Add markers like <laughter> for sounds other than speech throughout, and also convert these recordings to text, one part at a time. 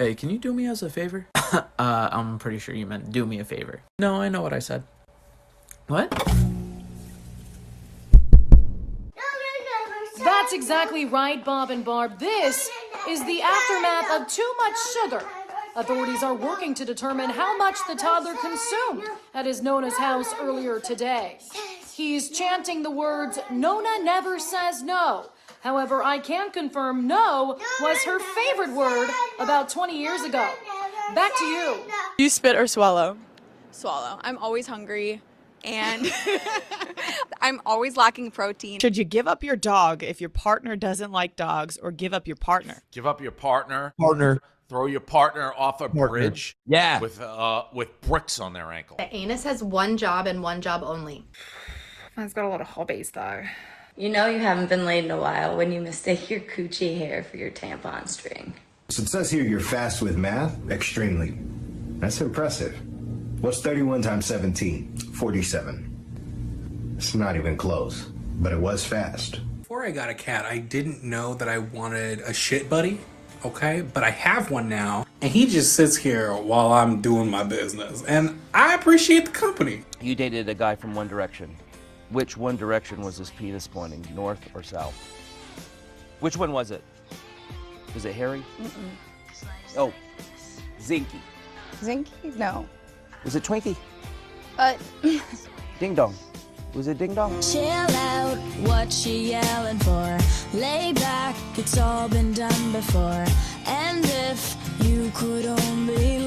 Hey, can you do me as a favor? <laughs> uh, I'm pretty sure you meant do me a favor. No, I know what I said. What? That's exactly right, Bob and Barb. This is the aftermath of too much sugar. Authorities are working to determine how much the toddler consumed at his Nona's house earlier today. He's chanting the words, Nona never says no. However, I can confirm no was her favorite word about 20 years ago. Back to you. You spit or swallow? Swallow. I'm always hungry and <laughs> I'm always lacking protein. Should you give up your dog if your partner doesn't like dogs or give up your partner? Give up your partner. Partner. Throw your partner off a Partner. bridge. Yeah. With uh with bricks on their ankle. The anus has one job and one job only. Mine's got a lot of hobbies though. You know you haven't been laid in a while when you mistake your coochie hair for your tampon string. So it says here you're fast with math? Extremely. That's impressive. What's 31 times 17? 47. It's not even close, but it was fast. Before I got a cat, I didn't know that I wanted a shit buddy, okay? But I have one now, and he just sits here while I'm doing my business. And I appreciate the company. You dated a guy from One Direction. Which One Direction was his penis pointing, north or south? Which one was it? Was it Harry? Oh, Zinky. Zinky? No. Was it Twinkie? But uh, <laughs> Ding Dong. Was it Ding Dong? Chill out, what she yelling for? Lay back, it's all been done before. And if you could only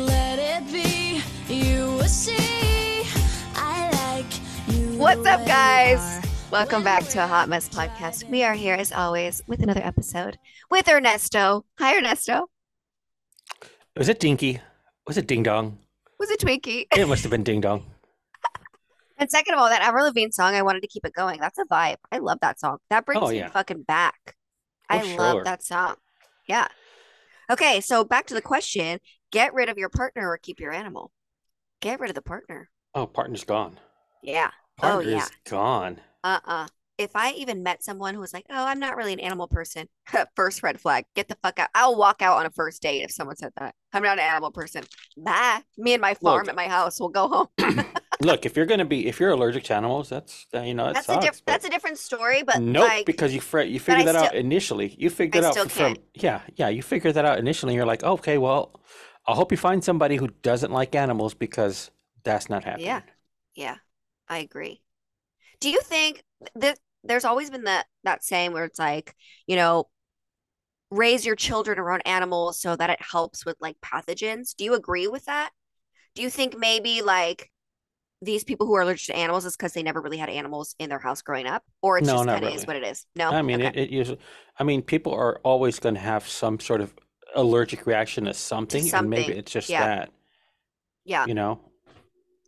up, guys? Welcome back to a Hot Mess podcast. We are here as always with another episode with Ernesto. Hi, Ernesto. Was it Dinky? Was it Ding Dong? Was it Twinkie? It must have been Ding Dong. <laughs> And second of all, that Avril Lavigne song, I wanted to keep it going. That's a vibe. I love that song. That oh, brings Oh, me fucking back. I For love that song. Yeah. Okay, so back to the question: Get rid of your partner or keep your animal? Get rid of the partner. Oh, partner's gone. Yeah. Oh yeah. gone. Uh-uh. If I even met someone who was like, "Oh, I'm not really an animal person," <laughs> first red flag. Get the fuck out. I'll walk out on a first date if someone said that. I'm not an animal person. Bye. Me and my farm Look. at my house will go home. <clears throat> Look, if you're gonna be, if you're allergic to animals, that's uh, you know that that's a sucks. diff- that's a different story. But nope, like, because you fre- you I that out initially. You figured I out still from yeah, yeah. You figured that out initially. and You're like, okay, well, I hope you find somebody who doesn't like animals because that's not happening. yeah, yeah, I agree. Do you think that there's always been that that saying where it's like, you know, raise your children around animals so that it helps with like pathogens? Do you agree with that? Do you think maybe like these people who are allergic to animals is because they never really had animals in their house growing up, or it's No, just kind of is what it is? No, I mean, Okay. it, it usually. I mean, people are always going to have some sort of allergic reaction to something, and maybe it's just yeah. that. yeah. You know.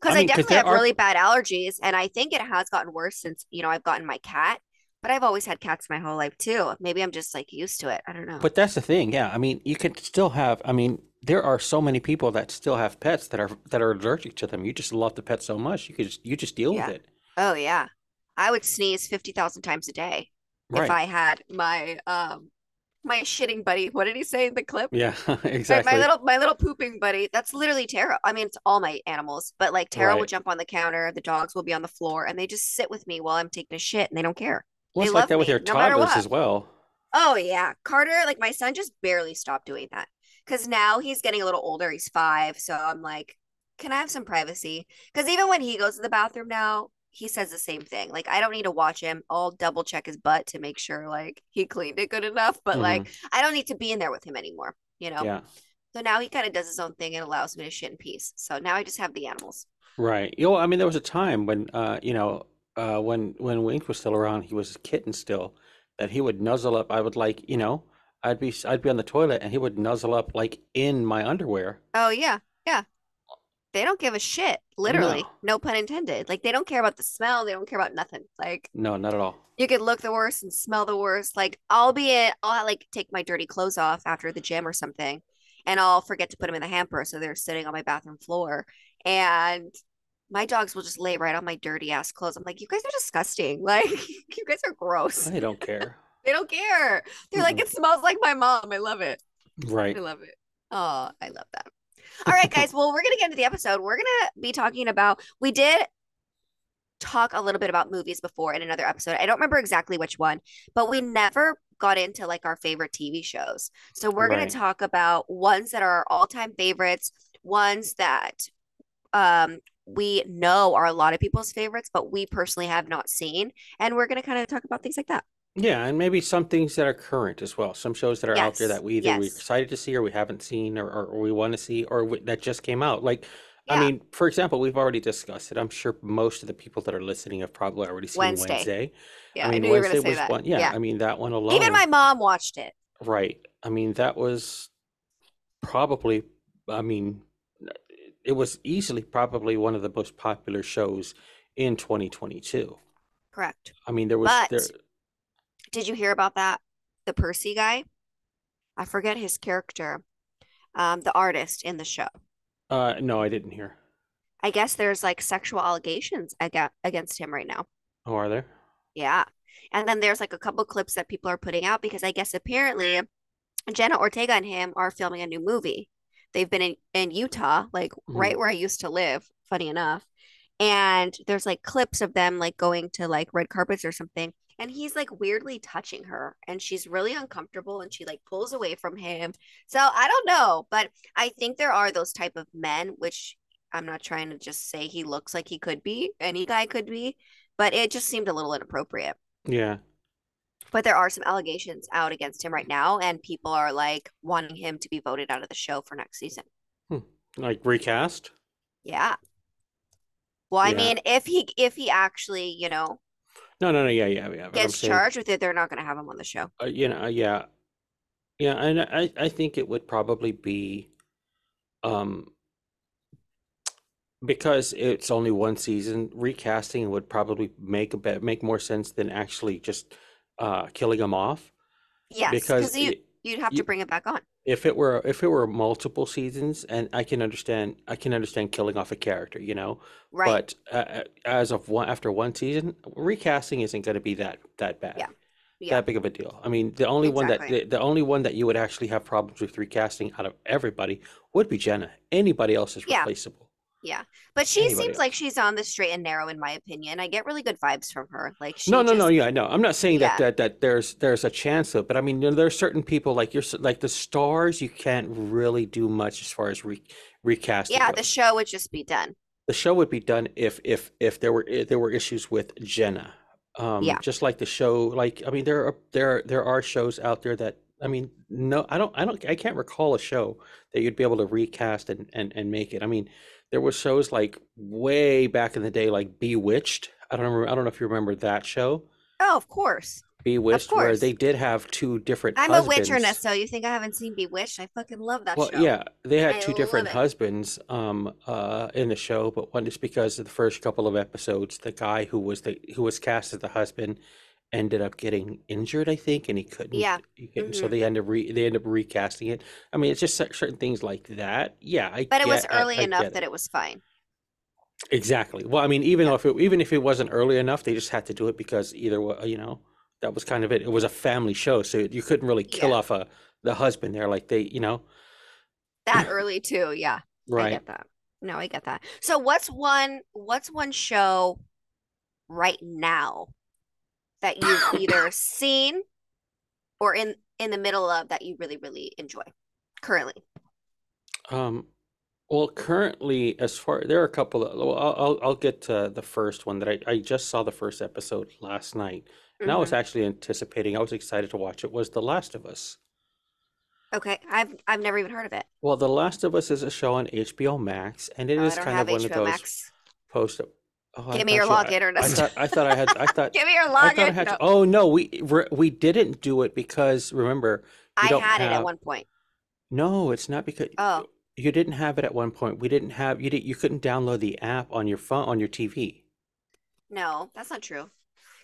Because I I, definitely have are- really bad allergies, and I think it has gotten worse since, you know, I've gotten my cat. But I've always had cats my whole life too. Maybe I'm just like used to it. I don't know. But that's the thing, yeah. I mean, you could still have. I mean, there are so many people that still have pets that are that are allergic to them. You just love the pet so much, you could just, you just deal Yeah. with it. Oh yeah. I would sneeze 50,000 times a day if I had my um my shitting buddy. What did he say in the clip? Yeah, <laughs> exactly. My little my little pooping buddy. That's literally Tara. I mean, it's all my animals, but like Tara will jump on the counter, the dogs will be on the floor, and they just sit with me while I'm taking a shit, and they don't care. well, they it's like that with your no toddlers as well. Oh yeah, Carter, like my son just barely stopped doing that because now he's getting a little older. He's five, so I'm like, can I have some privacy? Because even when he goes to the bathroom now, he says the same thing. Like I don't need to watch him. I'll double check his butt to make sure like he cleaned it good enough. But like I don't need to be in there with him anymore. You know. Mm-hmm. Yeah, So now he kind of does his own thing and allows me to shit in peace. So now I just have the animals. right. You know, I mean, there was a time when, uh, you know, uh, when when Wink was still around, he was a kitten still, that he would nuzzle up. I would like, you know, I'd be I'd be on the toilet and he would nuzzle up like in my underwear. Oh yeah, yeah. They don't give a shit. Literally, No. no pun intended. Like they don't care about the smell. They don't care about nothing. Like No, not at all. you could look the worst and smell the worst. Like I'll be in, I'll like take my dirty clothes off after the gym or something, and I'll forget to put them in the hamper, so they're sitting on my bathroom floor, and my dogs will just lay right on my dirty ass clothes. I'm like, you guys are disgusting. <laughs> Like you guys are gross. They don't care. <laughs> They don't care. They're like, it smells like my mom. I love it. Right. I love it. Oh, I love that. All right, guys. Well, we're gonna get into the episode. We're gonna be talking about. We did talk a little bit about movies before in another episode. I don't remember exactly which one, but we never got into like our favorite TV shows. So we're Right. gonna talk about ones that are our all-time favorites, ones that um we know are a lot of people's favorites, but we personally have not seen, and we're gonna kind of talk about things like that. Yeah, and maybe some things that are current as well. Some shows that are out there Yes, that we either we're yes. excited to see or we haven't seen or, or, or we want to see or that just came out. Like, I Yeah. mean, for example, we've already discussed it. I'm sure most of the people that are listening have probably already seen Wednesday. Wednesday. Yeah, I mean, knew you were gonna Wednesday say was that. one. Yeah, Yeah. I mean, that one alone. Even my mom watched it. Right. I mean, that was probably, I mean, it was easily probably one of the most popular shows in 2022. Correct. I mean, there was But there, did you hear about that? The Percy guy? I forget his character. Um, the artist in the show. uh, no, I didn't hear. I guess there's like sexual allegations aga against him right now. Oh, are there? Yeah. And then there's like a couple clips that people are putting out because I guess apparently Jenna Ortega and him are filming a new movie. They've been in, in Utah, like right where I used to live, funny enough. And there's like clips of them like going to like red carpets or something. And he's like weirdly touching her and she's really uncomfortable and she like pulls away from him. So I don't know, but I think there are those type of men, which I'm not trying to just say he looks like he could be, any guy could be, but it just seemed a little inappropriate. Yeah. But there are some allegations out against him right now, and people are like wanting him to be voted out of the show for next season. Hmm. Like recast? Yeah. Well, I Yeah. mean, if he if he actually, you know, No, no, no. Yeah, yeah, yeah. gets charged with it, they're not going to have him on the show. uh, you know, uh, yeah, yeah, and I, I think it would probably be, um, because it's only one season, recasting would probably make a bit make more sense than actually just uh killing him off. Yes, Because you you'd have you- to bring it back on. If it were if it were multiple seasons, and I can understand I can understand killing off a character, you know, Right. but uh, uh, as of one after one season, recasting isn't going to be that that bad. Yeah. Yeah. that big of a deal. I mean, the only one that the, the only one that you would actually have problems with recasting out of everybody would be Jenna. Anybody else is Yeah. replaceable. Yeah, but she Anybody seems else. like she's on the straight and narrow, in my opinion. I get really good vibes from her. Like she No, no, no. just- Yeah, no. I'm not saying that, Yeah. that that there's there's a chance of, but I mean, you know, there are certain people like you're like the stars. You can't really do much as far as re, recasting. Yeah, goes. the show would just be done. the show would be done if if if there were if there were issues with Jenna. Um, Yeah. just like the show, like I mean, there are there there are shows out there that I mean, no, I don't, I don't, I can't recall a show that you'd be able to recast and and and make it. I mean, there were shows like way back in the day, like Bewitched. I don't remember, I don't know if you remember that show, Oh, of course. Bewitched, where course. they did have two different I'm a husbands. Witcherness, so you think I haven't seen Bewitched? I fucking love that Well, show. yeah, they had I two different it. husbands um uh in the show, but one is because of the first couple of episodes, the guy who was the who was cast as the husband ended up getting injured, I think, and he couldn't. Yeah. he couldn't- So Mhm. they end up re, they end up recasting it. I mean, it's just certain things like that. Yeah, I But it was get- I- early I enough get that it was fine. Exactly. Well, I mean, even if it even if it wasn't early enough, they just had to do it because either you know that was kind of it. It was a family show, so you couldn't really kill Yeah. off a the husband there, like they, you know, That early too, yeah. I right? get that. No, I get that. So what's one what's one show right now that you've either seen or in in the middle of that you really really enjoy currently? Um, well, currently, as far there are a couple of, well, I'll I'll, get to the first one that I, I just saw the first episode last night, and I was Mhm. actually anticipating, I was excited to watch it, was The Last of Us. Okay, I've I've never even heard of it. Well, The Last of Us is a show on HBO Max, and it Oh, is kind of one of those Max. post. Oh, I Give me your login, I, I thought I thought I had I <laughs> thought Give me your I I login. had. No. Oh no, we we didn't do it because remember I had it at one point. No, it's not because Oh, you didn't have it at one point. We didn't have you. Did, you couldn't download the app on your phone on your TV. no, that's not true.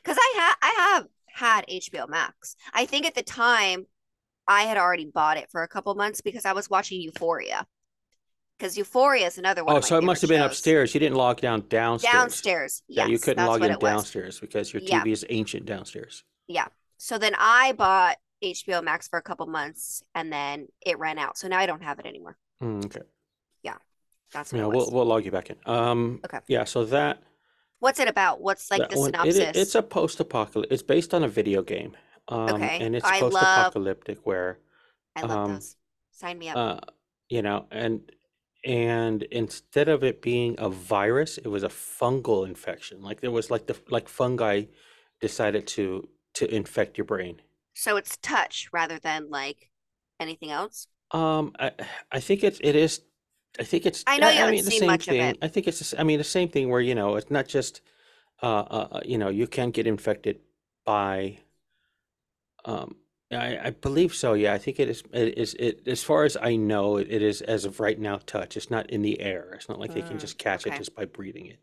Because I ha I have had HBO Max. I think at the time I had already bought it for a couple months because I was watching Euphoria. Because Euphoria is another one Oh, so it must have been shows. upstairs. You didn't log down downstairs. Downstairs. Yeah, you couldn't log in was. downstairs because your Yeah. TV is ancient downstairs. Yeah. So then I bought HBO Max for a couple months and then it ran out. So now I don't have it anymore. Mm, okay. Yeah. That's what Yeah, we'll we'll log you back in. Um. Okay. Yeah. So that What's it about? What's like the one, synopsis? it- it's a post-apocalyptic. It's based on a video game. Um, Okay, and it's I post-apocalyptic where I love um, those. Sign me up. uh, you know, and and instead of it being a virus, it was a fungal infection. Like there was like the like fungi decided to to infect your brain. so it's touch rather than like anything else. Um, I I think it's it is. I think it's. I know you haven't mean, the seen same much of thing. it. I think it's. the I mean, the same thing where you know it's not just, uh, uh, uh, you know, you can get infected by. Um, I I believe so. Yeah, I think it is. It is. It as far as I know, it, it is as of right now. Touch. It's not in the air. It's not like they can Mm, just catch it just by breathing it.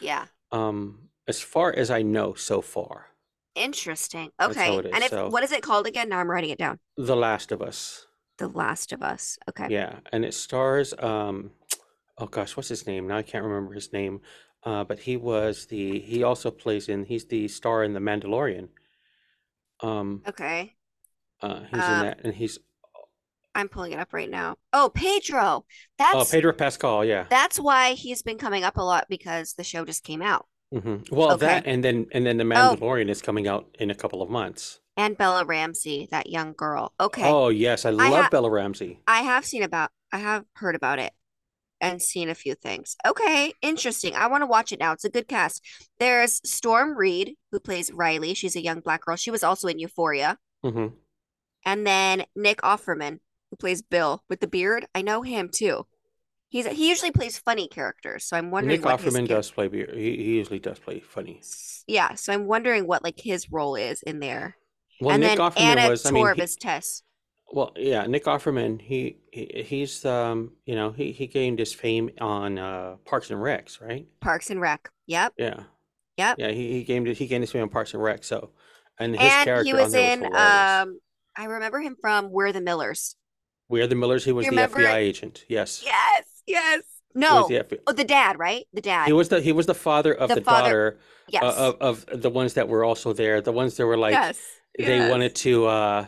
Yeah. Um, as far as I know so far, Interesting. Okay. is, And if so- what is it called again? Now I'm writing it down. The Last of Us. The Last of Us. Okay. Yeah, and it stars um oh gosh, what's his name? Now I can't remember his name. Uh but he was the he also plays in he's the star in The Mandalorian. Um Okay. Uh he's in Um, that and he's I'm pulling it up right now. Oh, Pedro. That's oh Pedro Pascal, yeah. that's why he's been coming up a lot because the show just came out. hmm Well, that and then and then The Oh. Mandalorian is coming out in a couple of months. And Bella Ramsey, that young girl. Okay. Oh yes, I love ha- Bella Ramsey. I have seen about I have heard about it and seen a few things. Okay, interesting. I want to watch it now. It's a good cast. There's Storm Reid, who plays Riley. She's a young black girl. She was also in Euphoria. hmm And then Nick Offerman, who plays Bill with the beard. I know him too. He's he usually plays funny characters, so I'm wondering Nick what Offerman does play beer. He, he usually does play funny. Yeah, so I'm wondering what like his role is in there. Well, and Nick then Offerman Anna was I mean he- Tess. Well, yeah, Nick Offerman, he, he he's um, you know, he he gained his fame on uh Parks and Recs, right? Parks and Rec. Yep. Yeah. Yep. Yeah, he, he gained he gained his fame on Parks and Rec, so and his And character he was in um I remember him from We're the Millers. We Are the Millers, he was the FBI it? agent. Yes. Yes, yes. No. the FBI Oh, the dad, right? The dad. He was the he was the father of The the, father- daughter Yes. uh, of of the ones that were also there, the ones that were like Yes, they yes. wanted to uh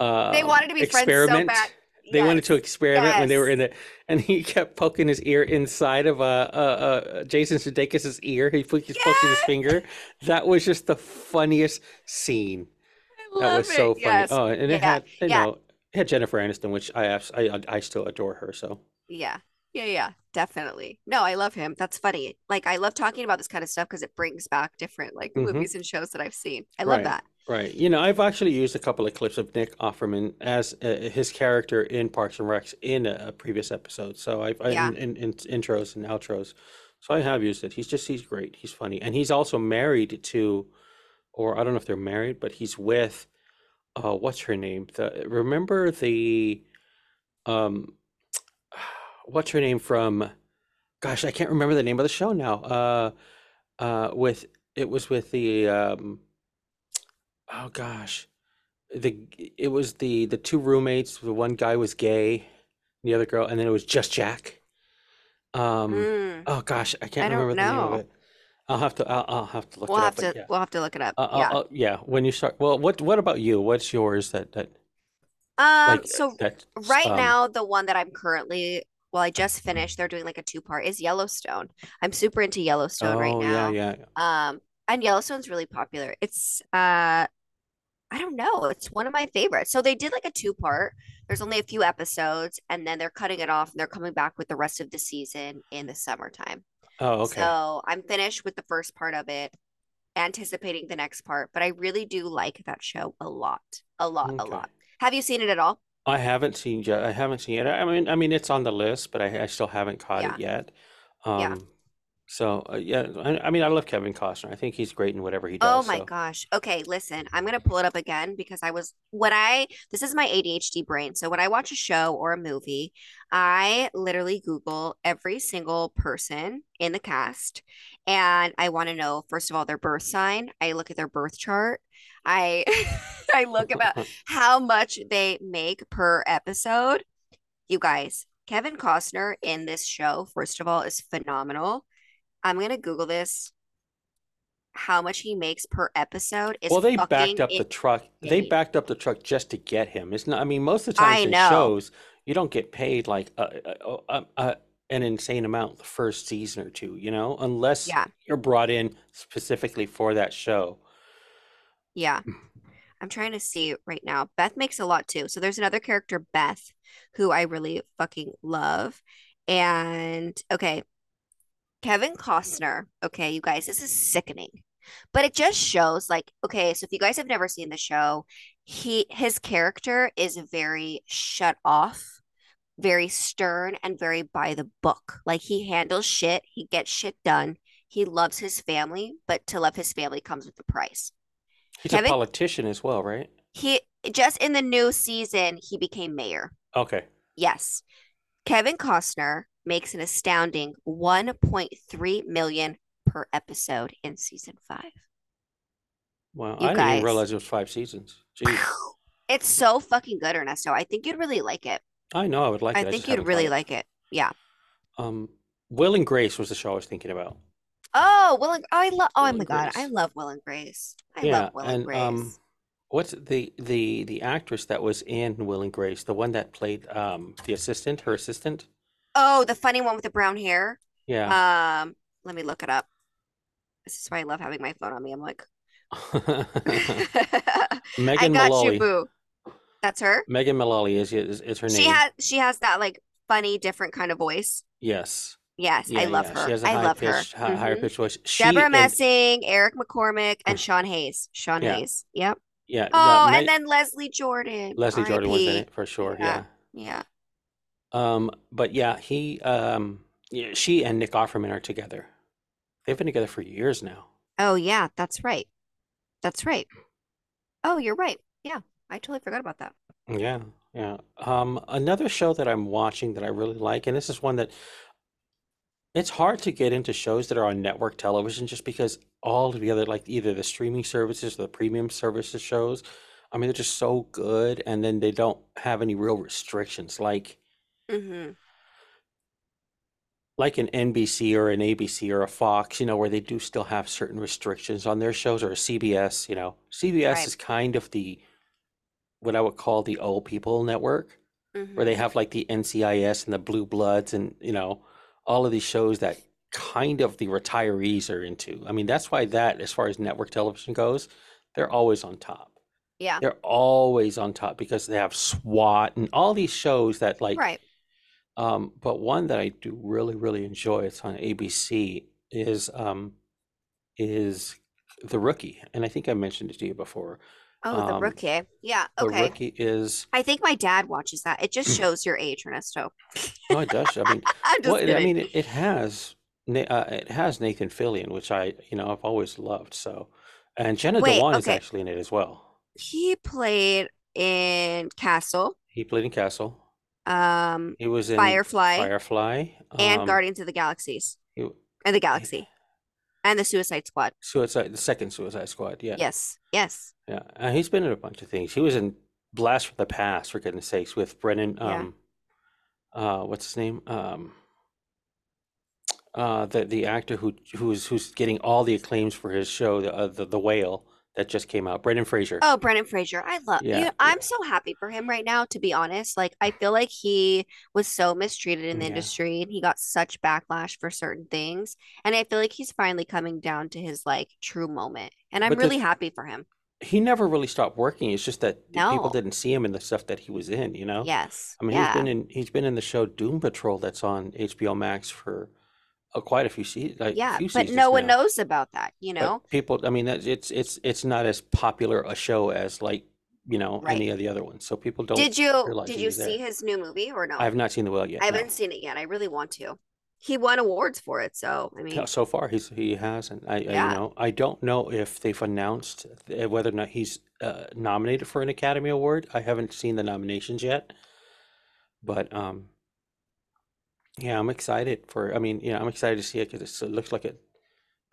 uh They wanted to be friends so experiment. bad. They wanted to experiment when they were in the, and he kept poking his ear inside of uh, uh, uh Jason Sudeikis' ear. He put, he's poking his finger. That was just the funniest scene. That was so funny. yes. Oh, and it Yeah, had you yeah. know it had Jennifer Aniston, which I I I still adore her. So Yeah. Yeah, yeah, definitely. No, I love him. That's funny. Like I love talking about this kind of stuff because it brings back different like Mhm. movies and shows that I've seen. I love Right, that. Right. You know, I've actually used a couple of clips of Nick Offerman as uh, his character in Parks and Recs in a, a previous episode. So I've I, Yeah. in, in, in intros and outros. So I have used it. He's just he's great. He's funny, and he's also married to, or I don't know if they're married, but he's with, uh, what's her name? The remember the, um, <sighs> what's her name from? Gosh, I can't remember the name of the show now. Uh, uh, with it was with the um oh gosh the it was the the two roommates the one guy was gay the other girl and then it was just jack um Mm. oh gosh i can't I remember the name of it i'll have to i'll, I'll have to look We'll it have up to yeah we'll have to look it up. Uh, yeah. I'll- I'll- yeah when you start well what what about you what's yours that that Um, like so that right um, now, the one that I'm currently, well, I just finished, they're doing like a two part, is Yellowstone. I'm super into Yellowstone right oh now. yeah yeah Um, and Yellowstone's really popular. It's uh I don't know, it's one of my favorites. So they did like a two part. There's only a few episodes, and then they're cutting it off and they're coming back with the rest of the season in the summertime. Oh okay So I'm finished with the first part of it, anticipating the next part, but I really do like that show a lot. A lot, a lot. Have you seen it at all? I haven't seen yet. I haven't seen it. I mean, I mean, it's on the list, but I, I still haven't caught Yeah. it yet. Yeah. Um, So uh, yeah, I, I mean, I love Kevin Costner. I think he's great in whatever he does. Oh my so. gosh. Okay, listen, I'm gonna pull it up again because I was when I this is my ADHD brain. So when I watch a show or a movie, I literally Google every single person in the cast and I want to know first of all their birth sign. I look at their birth chart. I <laughs> I look about <laughs> how much they make per episode. You guys, Kevin Costner in this show, first of all, is phenomenal. I'm gonna Google this. how much he makes per episode is Well, they backed up the truck. They backed up the truck just to get him. It's not. I mean, most of the times in shows, you don't get paid like a, a, a, a, an insane amount the first season or two. You know, unless Yeah. you're brought in specifically for that show. Yeah. I'm trying to see right now. Beth makes a lot too. So there's another character, Beth, who I really fucking love. And okay, Kevin Costner. Okay, you guys, this is sickening. But it just shows like, okay, so if you guys have never seen the show, he his character is very shut off, very stern and very by the book. Like he handles shit, he gets shit done. He loves his family, but to love his family comes with a price. He's Kevin- a politician as well, right? He just in the new season, he became mayor. Okay. Yes. Kevin Costner makes an astounding 1.3 million per episode in season 5. Well, You I didn't even realize it was five seasons. Jeez. <sighs> It's so fucking good, Ernesto. I think you'd really like it. I know I would like it. I think you'd really caught like it. Yeah. Um, Will and Grace was the show I was thinking about. Oh, Will and I love oh Will my god, Grace. I love Will and Grace. I yeah, love Will and and Grace. um, what's the the the actress that was in Will and Grace? The one that played um the assistant, her assistant. Oh, the funny one with the brown hair. Yeah. Um, let me look it up. This is why I love having my phone on me. I'm like, <laughs> <laughs> I Megan got Mullally. you, boo. That's her. Megan Mullally is is, is her name. She has she has that like funny, different kind of voice. yes. Yes, I love yeah. her. She has a I high love her. pitched, hi- higher pitched voice. She Deborah and- Messing, Eric McCormack, and Sean Hayes. Sean Yeah. Hayes. Yep. Yeah. Oh, yeah, and then Leslie Jordan. Leslie Jordan was in it for sure. Yeah. Yeah. Um, but yeah, he um, yeah, she and Nick Offerman are together. They've been together for years now. Oh yeah, that's right. That's right. Oh, you're right. Yeah, I totally forgot about that. Yeah, yeah. Um, another show that I'm watching that I really like, and this is one that it's hard to get into shows that are on network television just because all the other, like either the streaming services or the premium services shows, I mean, they're just so good, and then they don't have any real restrictions, like Mm-hmm. like an NBC or an ABC or a Fox, you know, where they do still have certain restrictions on their shows, or a CBS, you know. CBS Right. is kind of the what I would call the old people network, where Mm-hmm. they have like the NCIS and the Blue Bloods and, you know, all of these shows that kind of the retirees are into. I mean, that's why that, as far as network television goes, they're always on top. Yeah. They're always on top because they have SWAT and all these shows that like Right. Um, but one that I do really, really enjoy, it's on ABC, is um, is The Rookie, and I think I mentioned it to you before. Oh, the Um, rookie. Yeah. Okay. The Rookie is I think my dad watches that. It just <clears throat> shows your age, Ernesto. no, it does. I mean, <laughs> well, it- I mean, it, it has uh, it has Nathan Fillion, which I you know I've always loved. So, and Jenna Wait, Dewan is actually in it as well. He played in Castle, He played in Castle. Um, He was in Firefly, Firefly, and um, Guardians of the Galaxies, he- and the Galaxy, and the Suicide Squad. Suicide, the second Suicide Squad. Yeah. Yes. Yes. Yeah, uh, he's been in a bunch of things. He was in Blast from the Past, for goodness sakes, with Brendan. Yeah. Um, uh, what's his name? Um, uh, the the actor who who's who's getting all the acclaims for his show, the uh, the, the Whale that just came out. Brendan Fraser. Oh, Brendan Fraser. I love Yeah, you. know, I'm so happy for him right now, to be honest. Like, I feel like he was so mistreated in the Yeah. industry and he got such backlash for certain things. And I feel like he's finally coming down to his like true moment. And I'm But the- really happy for him. He never really stopped working. It's just that the people didn't see him in the stuff that he was in. You know. Yes. I mean, yeah. he's been in he's been in the show Doom Patrol that's on HBO Max for uh, quite a few seasons. Like, yeah. few But no one now. knows about that, you But know? people, I mean, it's it's it's not as popular a show as like you know Right. any of the other ones. So people don't. Did you did you was there. see his new movie or no? I have not seen the whale yet. I no. haven't seen it yet. I really want to. He won awards for it, so I mean, so far he's he hasn't. I, I you know I don't know if they've announced uh, whether or not he's uh, nominated for an Academy Award. I haven't seen the nominations yet, but um, yeah, I'm excited for. I mean, you know, I'm excited to see it because it looks like a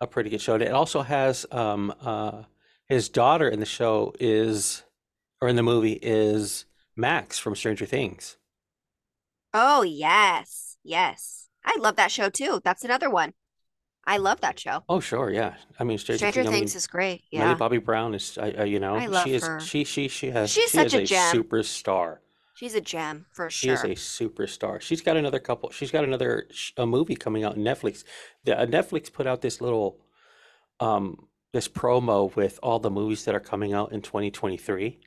a pretty good show. And it also has um uh his daughter in the show is or in the movie is Max from Stranger Things. Oh, yes. Yes. I love that show too. That's another one. I love that show. Oh, sure, yeah. I mean, Stranger, Stranger Things, I mean, is great. Millie Yeah. Bobby Brown is, I, I, you know, I love she is, her. she, she, she has, She's she such is a a gem. superstar. She's a gem for She sure. is a superstar. She's got another couple. She's got another a movie coming out on Netflix. The, uh, Netflix put out this little, um, this promo with all the movies that are coming out in 2023,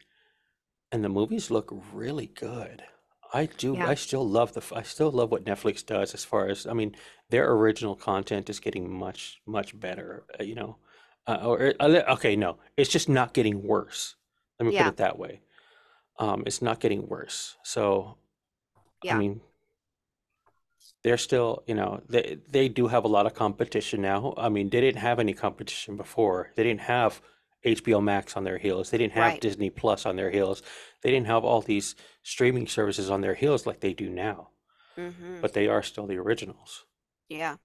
and the movies look really good. I do. Yeah. I still love the. I still love what Netflix does as far as. I mean, their original content is getting much much better. uh, You know, uh, or uh, okay, no, it's just not getting worse. Let me put it that way. Um, it's not getting worse. So I mean, they're still, you know, they they do have a lot of competition now. I mean, they didn't have any competition before. They didn't have HBO Max on their heels. They didn't have Right. Disney Plus on their heels. They didn't have all these streaming services on their heels like they do now. hmm But they are still the originals. Yeah.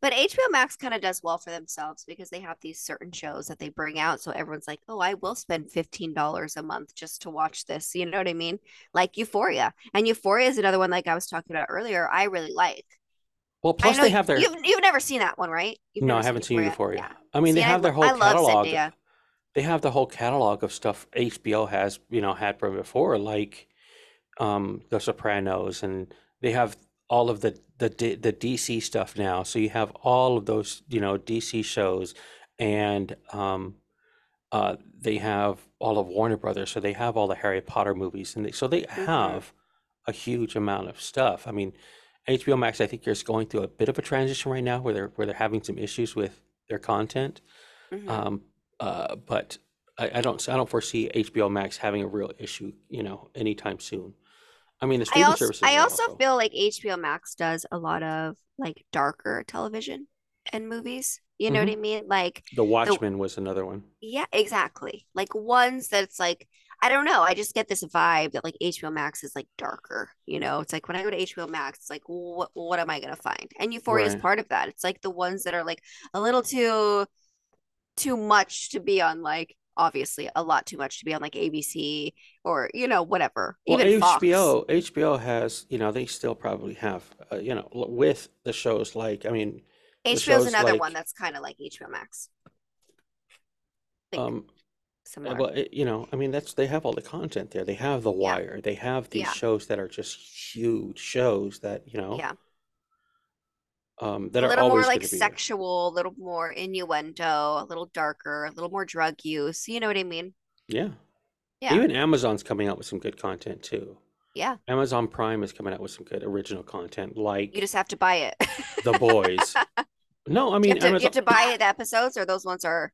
But HBO Max kind of does well for themselves because they have these certain shows that they bring out. So everyone's like, oh, I will spend $15 a month just to watch this. You know what I mean? Like Euphoria. And Euphoria is another one, like I was talking about earlier, I really like. Well, plus they have their. you've, you've never seen that one, right? You've No, I haven't seen Euphoria. Yeah. I mean, they See, I have their whole I catalog. Zendaya. They have the whole catalog of stuff HBO has, you know, had from before, like um The Sopranos, and they have all of the the the DC stuff now. So you have all of those, you know, DC shows, and um, uh, they have all of Warner Brothers. So they have all the Harry Potter movies, and they, so they Mm-hmm. have a huge amount of stuff. I mean, HBO Max, I think, is going through a bit of a transition right now, where they're where they're having some issues with their content. Mhm. Um, uh, but I, I don't I don't foresee HBO Max having a real issue, you know, anytime soon. I mean, the I also services I also feel like HBO Max does a lot of like darker television and movies. You know what mm-hmm. I mean? Like The Watchmen was another one. yeah, exactly. Like ones that's like I don't know. I just get this vibe that like HBO Max is like darker. You know, it's like when I go to HBO Max, it's like what what am I gonna find? And Euphoria is part of that. It's like the ones that are like a little too too much to be on like obviously a lot too much to be on like ABC or you know whatever. Well, Even Fox. HBO HBO has, you know, they still probably have, uh, you know, with the shows like, I mean, the HBO is another like, one that's kind of like HBO Max. Um, similar. well, it, you know, I mean, that's they have all the content there. They have The Wire. They have these Yeah. shows that are just huge shows that, you know, Yeah. Um, that a are little more like going to be. sexual, a little more innuendo, a little darker, a little more drug use. You know what I mean? Yeah. Yeah. Even Amazon's coming out with some good content too. Yeah. Amazon Prime is coming out with some good original content, like You just have to buy it. The Boys. <laughs> No, I You mean have to, you Amazon. have to buy the episodes, or those ones are.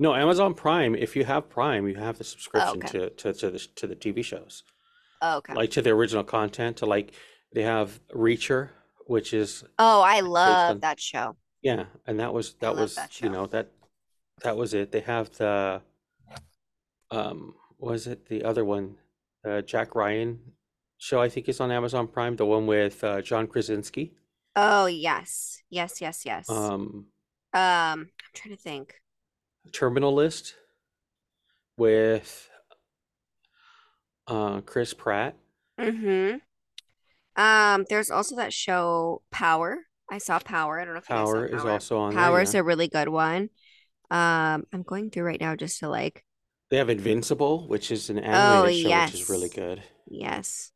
No, Amazon Prime. If you have Prime, you have the subscription okay. to, to to the to the TV shows, Oh, okay. like to the original content. To like they have Reacher, which is Oh, I love on that show. yeah, and that was that was that you know that that was it. They have the um was it the other one, uh, Jack Ryan show? I think is on Amazon Prime. The one with uh, John Krasinski. Oh yes, yes, yes, yes. Um, Um, I'm trying to think. Terminal List with uh Chris Pratt. Mm-hmm. Um, there's also that show Power. I saw Power. I don't know if you saw Power is also on there, Power's yeah. a really good one. Um, I'm going through right now just to like. They have Invincible, which is an Oh animated show, which is really good. yes,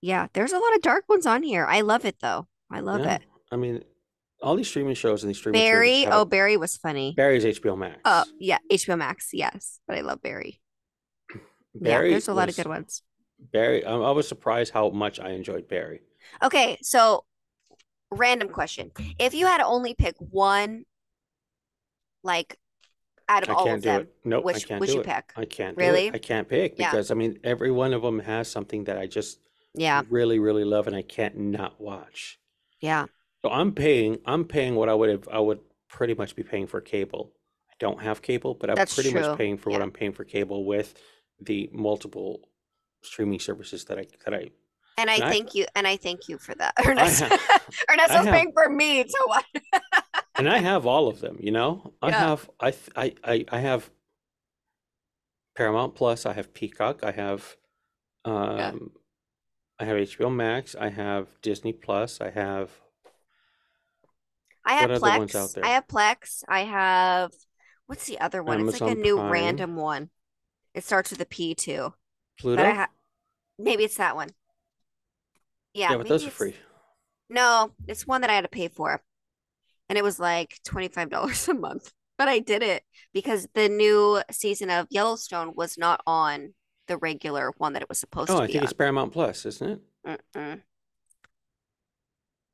yeah. There's a lot of dark ones on here. I love it though. I love Yeah, it. I mean, all these streaming shows and these streaming Barry. Oh, Barry was funny. Barry's HBO Max. Oh yeah, HBO Max. Yes, but I love Barry. Yeah, there's a lot of good ones. Barry. I, I was surprised how much I enjoyed Barry. Okay, so random question. If you had to only pick one, like out of I all can't of do them, it. Nope, I which can't would you it. pick? I can't do Really? I can't pick Yeah. because I mean every one of them has something that I just Yeah. really really love and I can't not watch. Yeah. So I'm paying I'm paying what I would have I would pretty much be paying for cable. I don't have cable, but I'm That's pretty true. much paying for what I'm paying for cable with the multiple streaming services that I that I And I and I thank you, and I thank you for that. <laughs> I Ernesto, <laughs> have Ernesto's paying for me to watch. and I <laughs> have all of them, you know? I Yeah. have I I I I have Paramount Plus, I have Peacock, I have Yeah. um I have HBO Max, I have Disney Plus, I have I have What other ones out Plex. there? I have Plex. I have what's the other one? It's like a new Prime. random one. It starts with a P too. Pluto. Ha maybe it's that one. Yeah, yeah, but those are free. No, it's one that I had to pay for. And it was like $25 a month. But I did it because the new season of Yellowstone was not on the regular one that it was supposed Oh, to Oh, I think on. it's Paramount Plus, isn't it? Mm-mm.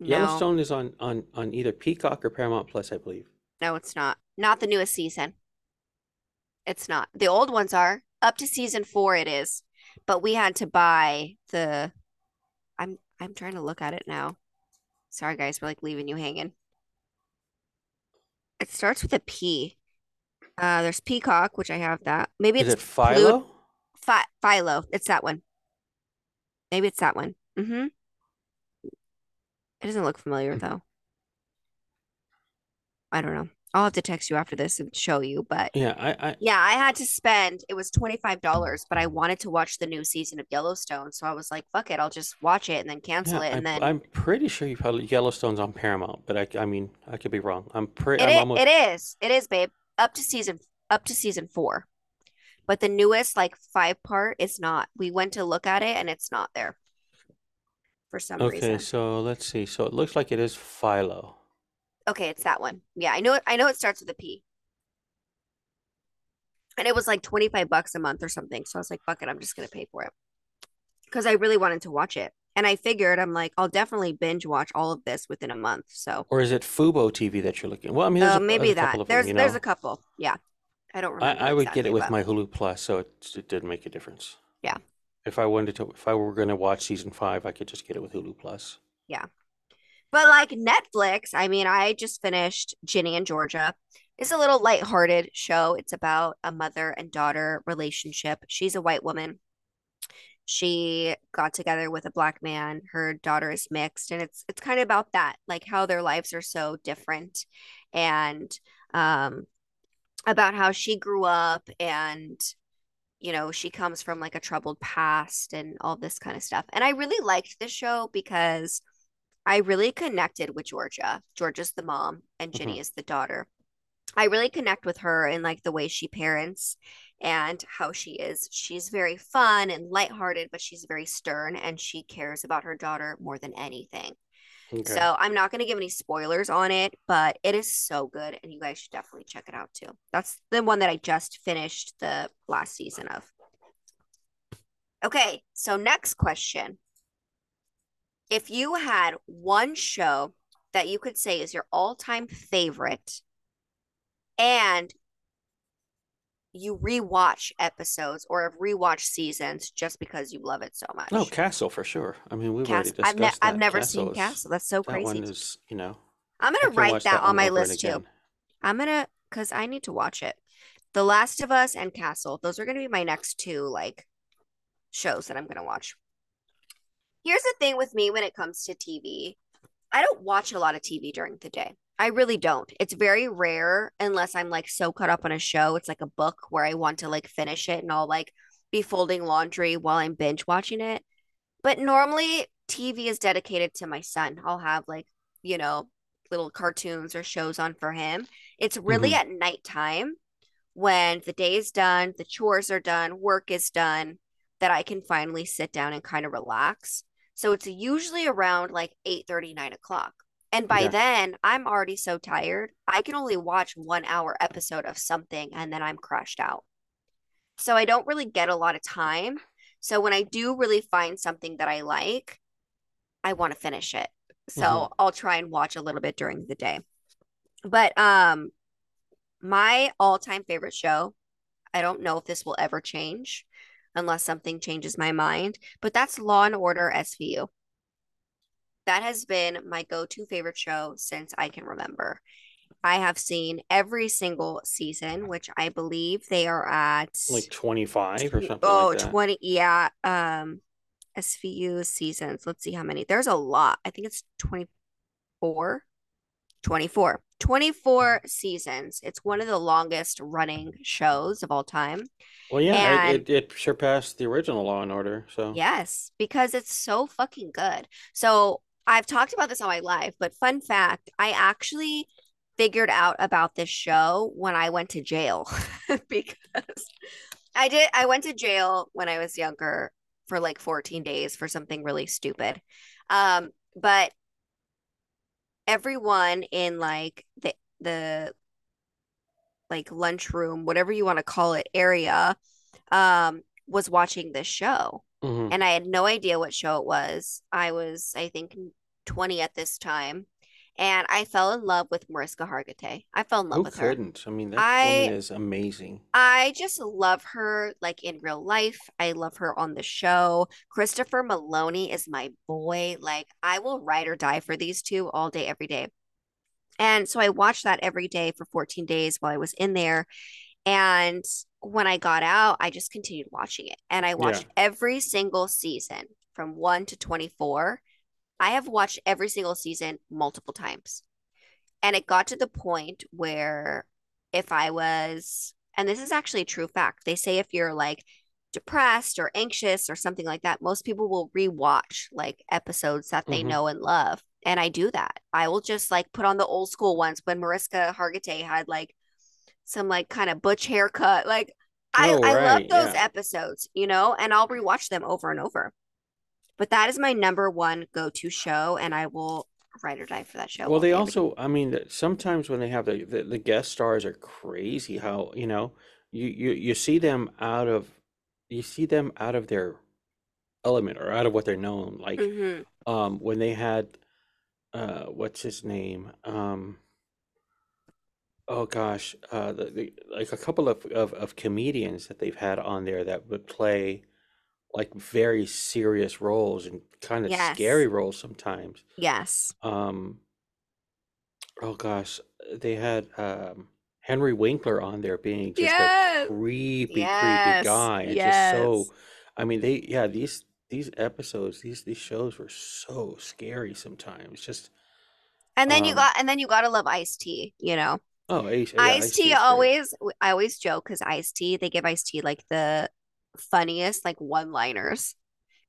No, Yellowstone is on on on either Peacock or Paramount Plus, I believe. no, it's not. Not the newest season. It's not. The old ones are. Up to season four it is. But we had to buy the I'm I'm trying to look at it now. Sorry guys, we're like leaving you hanging. It starts with a P. Uh there's Peacock, which I have that. Maybe Is it's it Philo? Philo. It's that one. Maybe it's that one. Mm-hmm. It doesn't look familiar though. I don't know. I'll have to text you after this and show you, but Yeah, I, I yeah, I had to spend it was $25, but I wanted to watch the new season of Yellowstone, so I was like, fuck it, I'll just watch it and then cancel yeah, it and I, then I'm pretty sure you probably Yellowstone's on Paramount, but I, I mean, I could be wrong. I'm pretty. It I'm almost. it is. It is, babe. Up to season up to season 4. But the newest like 5 part is not. We went to look at it and it's not there for some Okay, reason. Okay, so let's see. So it looks like it is Philo. Okay, it's that one. Yeah, I know it I know it starts with a P. And it was like 25 bucks a month or something. So I was like, fuck it, I'm just gonna pay for it. Because I really wanted to watch it. And I figured I'm like, I'll definitely binge watch all of this within a month. So Or is it Fubo TV that you're looking? Well, I mean, there's uh, a, maybe there's that. couple of them, There's you there's know. a couple. Yeah. I don't I, remember I would get it with but- my Hulu Plus, so it, it did make a difference. Yeah. If I wanted to, if I were going to watch season five, I could just get it with Hulu Plus. Yeah. But like Netflix, I mean, I just finished Ginny and Georgia. It's a little lighthearted show. It's about a mother and daughter relationship. She's a white woman. She got together with a black man. Her daughter is mixed, and it's it's kind of about that, like how their lives are so different, and um, about how she grew up and you know, she comes from like a troubled past and all this kind of stuff. And I really liked this show because I really connected with Georgia. Georgia's the mom and Ginny Mhm. is the daughter. I really connect with her in like the way she parents and how she is. She's very fun and lighthearted, but she's very stern and she cares about her daughter more than anything. Okay. So I'm not going to give any spoilers on it, but it is so good, and you guys should definitely check it out too. That's the one that I just finished the last season of. Okay, so next question. If you had one show that you could say is your all-time favorite, and you rewatch episodes or have rewatched seasons just because you love it so much. No, Castle for sure. I mean, we've already Castle. I've, discussed ne- I've never seen is- Castle. That's so crazy. That one is, you know, I'm gonna write that that on my list too. I'm gonna because I need to watch it. The Last of Us and Castle. Those are gonna be my next two like shows that I'm gonna watch. Here's the thing with me when it comes to TV. I don't watch a lot of TV during the day. I really don't. It's very rare unless I'm like so caught up on a show. It's like a book where I want to like finish it and I'll like be folding laundry while I'm binge watching it. But normally TV is dedicated to my son. I'll have like, you know, little cartoons or shows on for him. It's really Mhm. at nighttime when the day is done, the chores are done, work is done, that I can finally sit down and kind of relax. So it's usually around like 8 9 o'clock. And by Yeah. then, I'm already so tired. I can only watch one hour episode of something and then I'm crashed out. So I don't really get a lot of time. So when I do really find something that I like, I want to finish it. So Mhm. I'll try and watch a little bit during the day. But um my all-time favorite show, I don't know if this will ever change unless something changes my mind, but that's Law and Order SVU. That has been my go-to favorite show since I can remember. I have seen every single season, which I believe they are at like 25 or something oh, like that. 20 yeah. Um SVU seasons. Let's see how many. There's a lot. I think it's 24. 24. 24 seasons. It's one of the longest running shows of all time. Well, yeah, And- it, it, it surpassed the original Law and Order. So Yes, because it's so fucking good. So I've talked about this on my live, but fun fact, I actually figured out about this show when I went to jail <laughs> because I did I went to jail when I was younger for like 14 days for something really stupid. Um, but everyone in like the the like lunchroom, whatever you want to call it, area, um, was watching this show. Mhm. And I had no idea what show it was. I was, I think, 20 at this time. And I fell in love with Mariska Hargitay. I fell in love Who with her. I couldn't? I mean, that I- woman is amazing. I just love her like in real life. I love her on the show. Christopher Meloni is my boy. Like I will ride or die for these two all day, every day. And so I watched that every day for 14 days while I was in there. And when I got out, I just continued watching it. And I watched every single season from 1 to 24. I have watched every single season multiple times. And it got to the point where if I was, and this is actually a true fact, they say if you're like depressed or anxious or something like that, most people will rewatch like episodes that they Mhm. know and love. And I do that. I will just like put on the old school ones when Mariska Hargitay had like some like kind of butch haircut. Like I, Oh, I love those yeah. episodes, you know, and I'll rewatch them over and over. But that is my number one go-to show, and I will ride or die for that show. Well, they day, every day. also, I mean, sometimes when they have the, the the guest stars are crazy. How you know you you you see them out of you see them out of their element or out of what they're known. Like Mhm. um when they had uh what's his name um oh gosh uh the, the like a couple of, of of comedians that they've had on there that would play like very serious roles and kind of Yes. scary roles sometimes. Yes. Um, oh gosh, they had um Henry Winkler on there being just Yes. a creepy, creepy guy. and just so, I mean, they yeah these these episodes these these shows were so scary sometimes. Just And then you um, got, and then you gotta love Ice T, you know. oh Ice yeah, Ice Ice-T T great. always, I always joke because Ice-T, they give Ice-T like the funniest like one-liners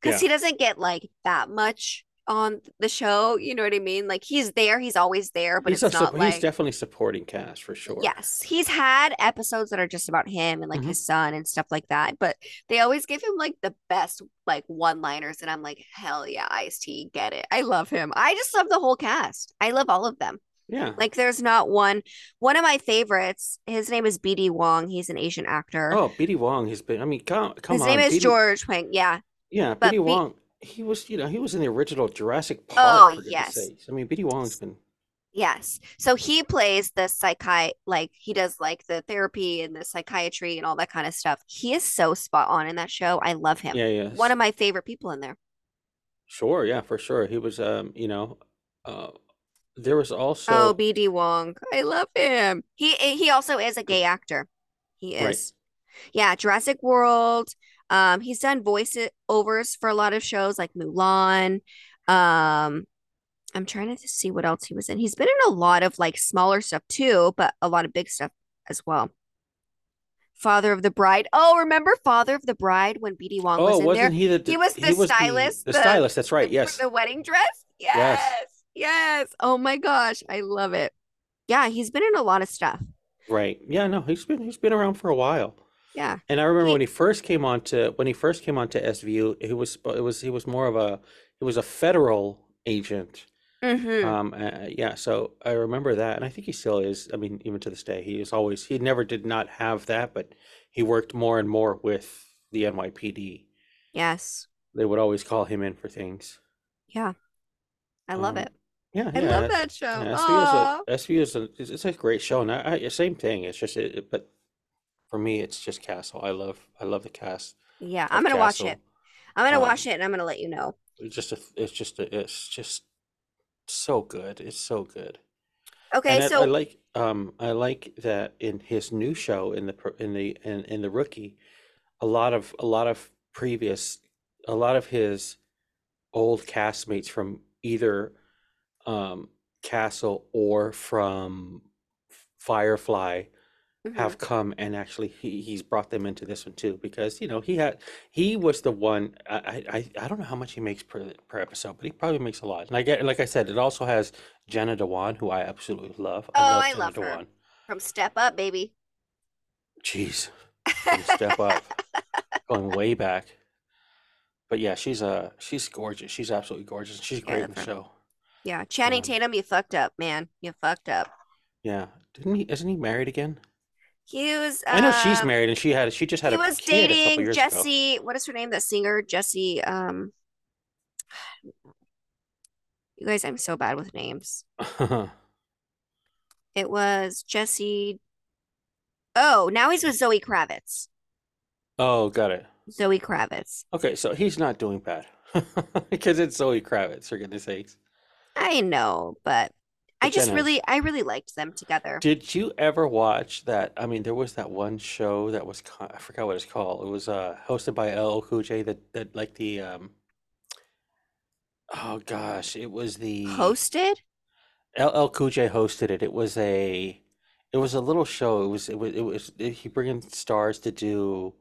because Yeah. he doesn't get like that much on the show. You know what I mean? Like he's there, he's always there, but He's it's not like he's definitely supporting cast for sure. Yes, he's had episodes that are just about him and like Mhm. his son and stuff like that, but they always give him like the best like one-liners, and I'm like, hell yeah, Ice T, get it. I love him. I just love the whole cast. I love all of them. Yeah. Like, there's not one. One of my favorites. His name is BD Wong. He's an Asian actor. Oh, BD Wong He's been. I mean, come come his on. His name is BD George Wang. Yeah. Yeah, BD B- Wong. He was, you know, he was in the original Jurassic Park. Oh, yes. I mean, BD Wong's been. Yes. So he plays the psychi like he does like the therapy and the psychiatry and all that kind of stuff. He is so spot on in that show. I love him. Yeah, yeah. One of my favorite people in there. Sure, yeah, for sure. He was, um, you know, uh, there was also. oh, BD Wong. I love him. He he also is a gay actor. He Right. is. Yeah, Jurassic World. Um, he's done voiceovers for a lot of shows like Mulan. Um, I'm trying to see what else he was in. He's been in a lot of like smaller stuff too, but a lot of big stuff as well. Father of the Bride. Oh, remember Father of the Bride when BD Wong was Oh, in wasn't there? he the? He was the stylist. The, stylist. That's right. <laughs> Yes. the wedding dress. Yes. Yes. Oh my gosh, I love it. Yeah, he's been in a lot of stuff. Right. Yeah. No, he's been he's been around for a while. Yeah. And I remember when he first came on to when he first came on to SVU, he was it was he was more of a he was a federal agent. Mm-hmm. Um, uh, yeah, so I remember that, and I think he still is. I mean, even to this day, he is always he never did not have that, but he worked more and more with the NYPD. Yes. They would always call him in for things. Yeah. I love Um, it. Yeah, I yeah, love that show. yeah. SVU is a is a it's, it's a great show, and I, I same thing. It's just it, it- but for me, it's just Castle. I love I love the cast. Yeah, I'm gonna watch it. I'm gonna Um, watch it and I'm gonna let you know. It's just a, it's just a, it's just so good. It's so good. Okay, And so I like um I like that in his new show in the pro- in the in, in the rookie, a lot of a lot of previous a lot of his old castmates from either um Castle or from Firefly Mm-hmm. have come and actually he, he's brought them into this one too because you know he had he was the one I, I I- I don't know how much he makes per per episode but he probably makes a lot. And I get like I said it also has Jenna Dewan who I absolutely love. Oh, love I Jenna love her. Dewan. From Step Up, baby. jeez. From step up. <laughs> Going way back. But yeah she's uh she's gorgeous. She's absolutely gorgeous. She's great in the show Yeah, Channing Um, Tatum, you fucked up, man. You fucked up. yeah didn't he isn't he married again He was. I know she's um, married and she had she just had He a was dating. Jesse. What is her name? That singer, Jesse. Um, <sighs> you guys, I'm so bad with names. <laughs> It was Jesse. Oh, now he's with Zoe Kravitz. oh got it Zoe Kravitz. Okay, so he's not doing bad <laughs> because it's Zoe Kravitz, for goodness sakes. I know, but I just really, I really liked them together. Did you ever watch that? I mean, there was that one show that was I forgot what it's called. It was uh hosted by LL Cool J that that like the um oh gosh, it was the Hosted? LL Cool J hosted it. It was a it was a little show. It was it was it was it, he bringing stars to do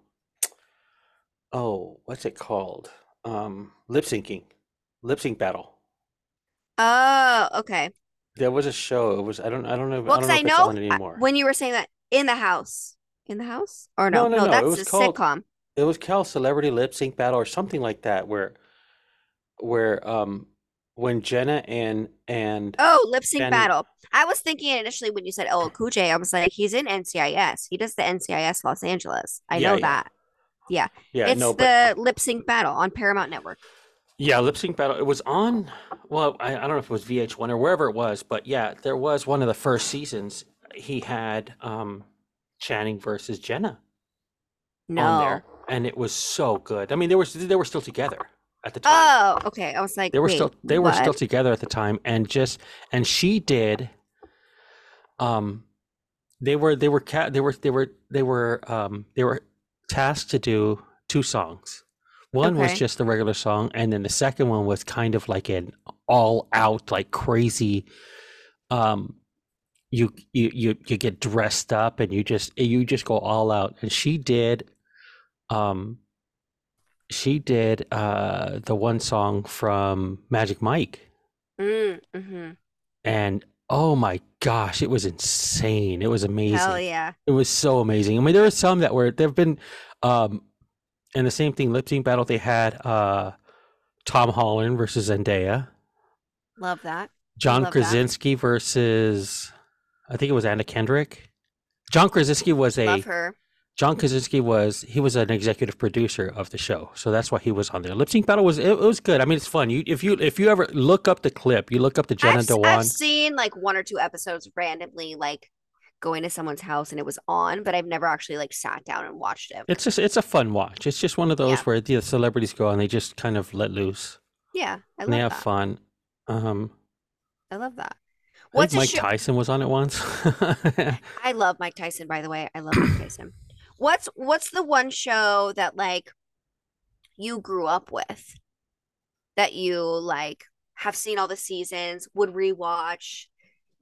oh, what's it called? Um lip syncing. Lip sync battle. Oh, okay. There was a show. It was I don't I don't know Well, I don't because know I it's know I- anymore. when you were saying that in the house, in the house, or no, No, no, no. That's was a called sitcom. it was called Celebrity Lip Sync Battle or something like that where where um when Jenna and and Oh, lip sync battle. I was thinking initially when you said LL Cool J, I was like, he's in NCIS. He does the NCIS Los Angeles. I Yeah, know yeah. that. Yeah. Yeah, It's no, but the lip sync battle on Paramount Network. Yeah, Lip Sync Battle. It was on well, I, I don't know if it was VH1 or wherever it was, but yeah, there was one of the first seasons he had um Channing versus Jenna on No. there. And it was so good. I mean, they were they were still together at the time. Oh, okay. I was like, They were wait, still they were still what? together at the time and just and she did um they were they were ca- they were they were they were um they were tasked to do two songs. One was just the regular song and then the second one was kind of like an all out like crazy um you you you you get dressed up and you just you just go all out. And she did um she did uh the one song from Magic Mike. Mm, hmm and oh my gosh it was insane. It was amazing. Hell yeah. it was so amazing. I mean there were some that were there have been um and the same thing lip sync battle they had uh tom holland versus zendaya Love that. john love that. krasinski versus i think it was anna kendrick john krasinski was a Love her. John Krasinski was he was an executive producer of the show, so that's why he was on there. Lip sync battle was it, it was good. I mean, it's fun. You if you if you ever look up the clip, you look up the Jenna I've, Dewan. I've seen like one or two episodes randomly, like going to someone's house and it was on, but I've never actually like sat down and watched it. It's just it's a fun watch. It's just one of those where the celebrities go and they just kind of let loose Yeah, I and they have that. fun. Um, I love that. What's Mike show? Tyson was on it once. <laughs> I love Mike Tyson, by the way. I love Mike Tyson. <clears throat> What's what's the one show that like you grew up with that you like have seen all the seasons, would rewatch?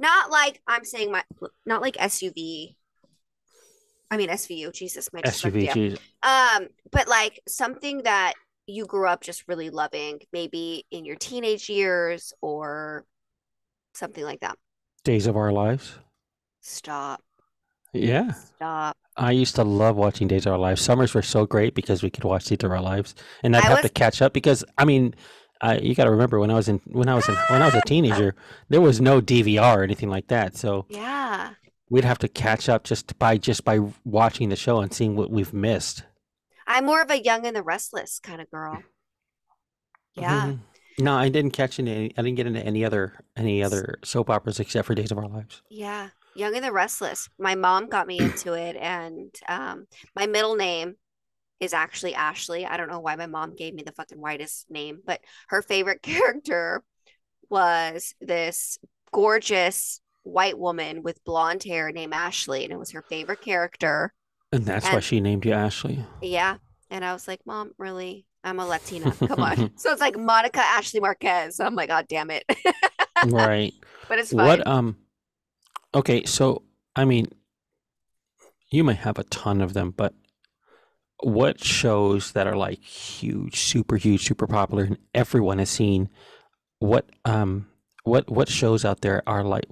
Not like I'm saying my not like SUV. I mean SVU, Jesus, my SUV, geez. Um, but like something that you grew up just really loving, maybe in your teenage years or something like that. Days of Our Lives. Stop. Yeah. Stop. I used to love watching Days of Our Lives. Summers were so great because we could watch Days of Our Lives, and I'd I have to catch up because I mean, I, you got to remember when I was in when I was in when I was a teenager, there was no DVR or anything like that, so Yeah. we'd have to catch up just by just by watching the show and seeing what we've missed. I'm more of a young and the restless kind of girl. Yeah. Mhm. No, I didn't catch any. I didn't get into any other any other soap operas except for Days of Our Lives. Yeah. Young and the Restless. My mom got me into it and um my middle name is actually Ashley. I don't know why my mom gave me the fucking whitest name, but her favorite <laughs> character was this gorgeous white woman with blonde hair named Ashley and it was her favorite character. And that's why she named you Ashley. Yeah. And I was like, Mom, really? I'm a Latina. <laughs> Come on. so it's like Monica Ashley Marquez. I'm like, God damn it. <laughs> right. But it's fine. What um okay, so I mean you may have a ton of them, but what shows that are like huge, super huge, super popular, and everyone has seen? What um what what shows out there are like?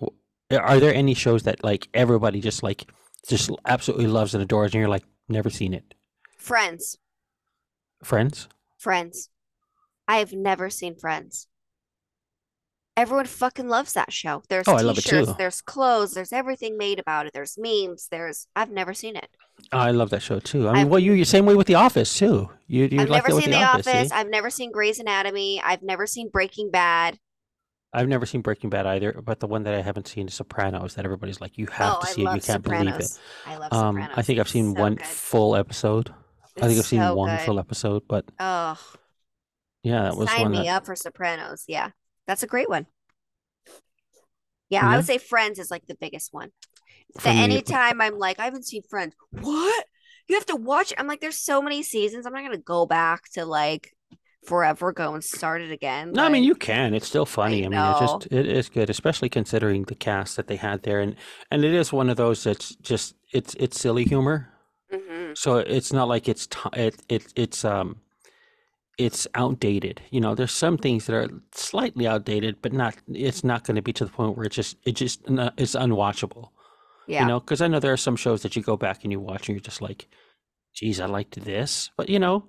Are there any shows that like everybody just like just absolutely loves and adores, and you're like never seen it? Friends. Friends. Friends. I've never seen Friends. Everyone fucking loves that show. There's Oh, I love it t-shirts, too. there's clothes, there's everything made about it. There's memes, there's I've never seen it. I love that show too. I mean, I've- well, you you same way with The Office too. You you I've like never seen The, The Office. Office. I've never seen Grey's Anatomy. I've never seen Breaking Bad. I've never seen Breaking Bad either, but the one that I haven't seen is Sopranos. That everybody's like, you have Oh, to see it. You can't believe it. I love Um, I think I've seen So one good. full episode. I think I've seen so one good. full episode, but Oh, yeah, that was sign one me that. up for Sopranos. Yeah, that's a great one. Yeah, Yeah. I would say Friends is like the biggest one. For That me, anytime I'm like, I haven't seen Friends. What? You have to watch it. I'm like, there's so many seasons. I'm not gonna go back to like forever go and start it again. No, I mean you can. It's still funny. I, mean, it's just it is good, especially considering the cast that they had there, and and it is one of those that's just it's it's silly humor. mhm. So it's not like it's ti it, it it's um it's outdated. You know, there's some things that are slightly outdated, but not it's not going to be to the point where it's just it just it's unwatchable. yeah. You know, because I know there are some shows that you go back and you watch and you're just like, geez, I liked this, but you know.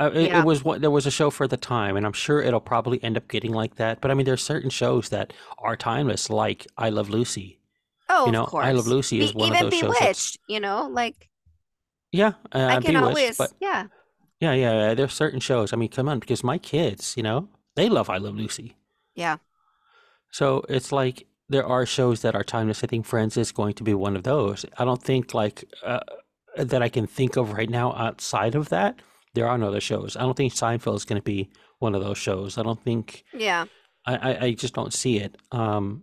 Uh, it, Yeah. it was what there was a show for the time, and I'm sure it'll probably end up getting like that. But I mean, there's certain shows that are timeless, like I Love Lucy. oh, you know, of course. I Love Lucy is Be- one of even those shows. That's, Bewitched. You know, like yeah, uh, I can Bewitched, always. but Yeah. Yeah, yeah, yeah, there's certain shows. I mean, come on, because my kids, you know, they love I Love Lucy. Yeah. So it's like there are shows that are timeless. I think Friends is going to be one of those. I don't think like uh, that I can think of right now outside of that. There are no other shows. I don't think Seinfeld is going to be one of those shows. I don't think Yeah. I, I, I just don't see it. Um,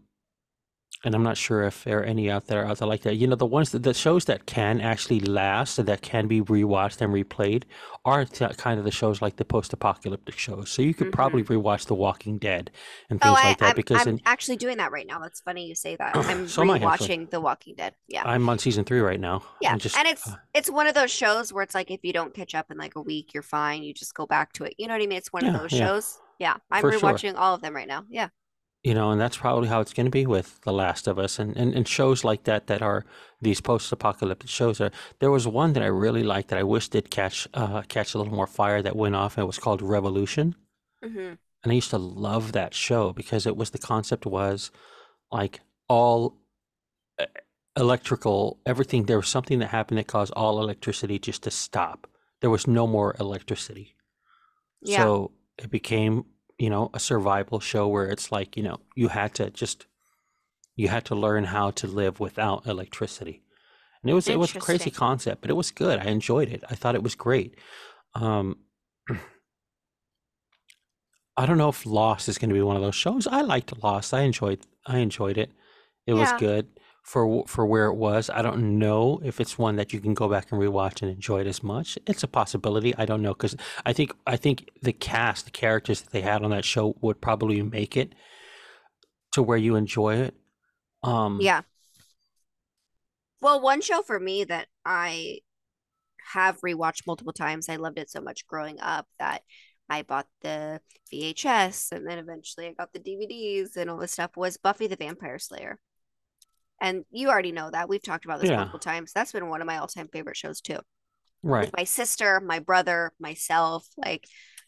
and I'm not sure if there are any out there out there like that. You know, the ones that the shows that can actually last and that can be rewatched and replayed are th- kind of the shows like the post-apocalyptic shows. So you could probably rewatch The Walking Dead and Mm-hmm. Oh, things I, like that I'm, because I'm in, actually doing that right now. That's funny you say that. I'm <clears throat> So I, rewatching The Walking Dead. Yeah. I'm on season three right now. Yeah, just, and it's uh, it's one of those shows where it's like if you don't catch up in like a week, you're fine. You just go back to it. You know what I mean? It's one Yeah, of those yeah. shows. Yeah, I'm For sure. rewatching all of them right now. Yeah. You know, and that's probably how it's going to be with The Last of Us and, and, and shows like that that are these post-apocalyptic shows. Are there was one that I really liked that I wish did catch uh, catch a little more fire that went off. And it was called Revolution. hmm and I used to love that show because it was the concept was like all electrical everything there was something that happened that caused all electricity just to stop there was no more electricity Yeah. so it became you know a survival show where it's like you know you had to just you had to learn how to live without electricity. And it was it was a crazy concept but it was good. I enjoyed it. I thought it was great. Um <clears throat> I don't know if Lost is going to be one of those shows. I liked Lost. I enjoyed I enjoyed it. It was good for for where it was. I don't know if it's one that you can go back and rewatch and enjoy it as much. It's a possibility. I don't know cuz I think I think the cast, the characters that they had on that show would probably make it to where you enjoy it. Um Yeah. Well, one show for me that I have rewatched multiple times. I loved it so much growing up that I bought the VHS and then eventually I got the DVDs and all this stuff was Buffy the Vampire Slayer. And you already know that. We've talked about this Yeah. multiple times. That's been one of my all-time favorite shows too. right. with my sister, my brother, myself. Like,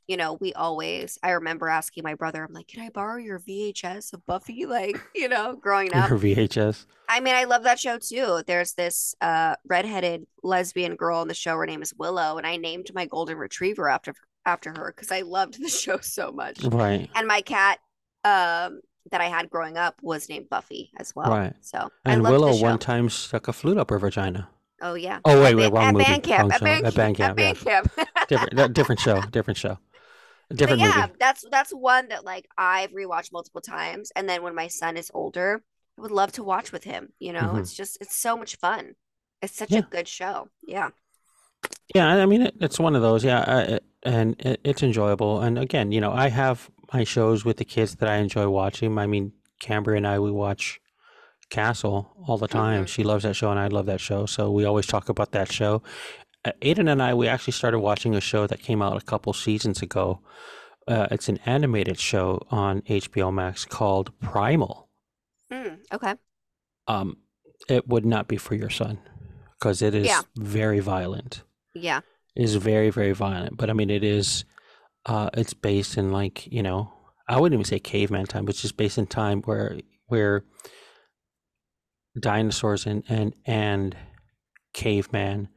you know, we always, I remember asking my brother, I'm like, can I borrow your VHS of Buffy? <laughs> Like, you know, growing up. Your VHS. I mean, I love that show too. There's this uh redheaded lesbian girl on the show. Her name is Willow, and I named my golden retriever after after her because I loved the <laughs> show so much. Right. And my cat um that I had growing up was named Buffy as well. Right. So And Willow one time stuck a flute up her vagina. Oh yeah. Oh, wait, wait, wrong at movie, Band camp, at band at band camp, at band camp. <laughs> Different different show, different show. But Different yeah, movie. that's that's one that like I've rewatched multiple times, and then when my son is older, I would love to watch with him. You know, Mhm. it's just it's so much fun. It's such Yeah. a good show. Yeah. Yeah, I mean it, it's one of those. Yeah, I, it- and it, it's enjoyable. And again, you know, I have my shows with the kids that I enjoy watching. I mean, Camber and I we watch Castle all the time. She loves that show, and I love that show. So we always talk about that show. Uh, Aiden and I, we actually started watching a show that came out a couple seasons ago. Uh, it's an animated show on HBO Max called Primal. Mm, okay. Um, it would not be for your son because it is Yeah. very violent. Yeah. It is very very violent. But I mean, it is. Uh, it's based in like you know, I wouldn't even say caveman time, but it's just based in time where where dinosaurs and and and caveman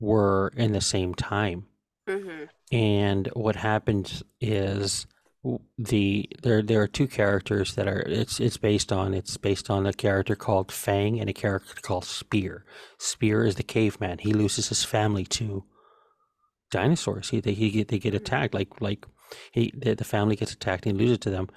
were in the same time. Mm-hmm. And what happens is the there there are two characters that are it's it's based on it's based on a character called Fang and a character called Spear. Spear is the caveman. He loses his family to dinosaurs. He they he get they get attacked like like he the, the family gets attacked and he loses to them.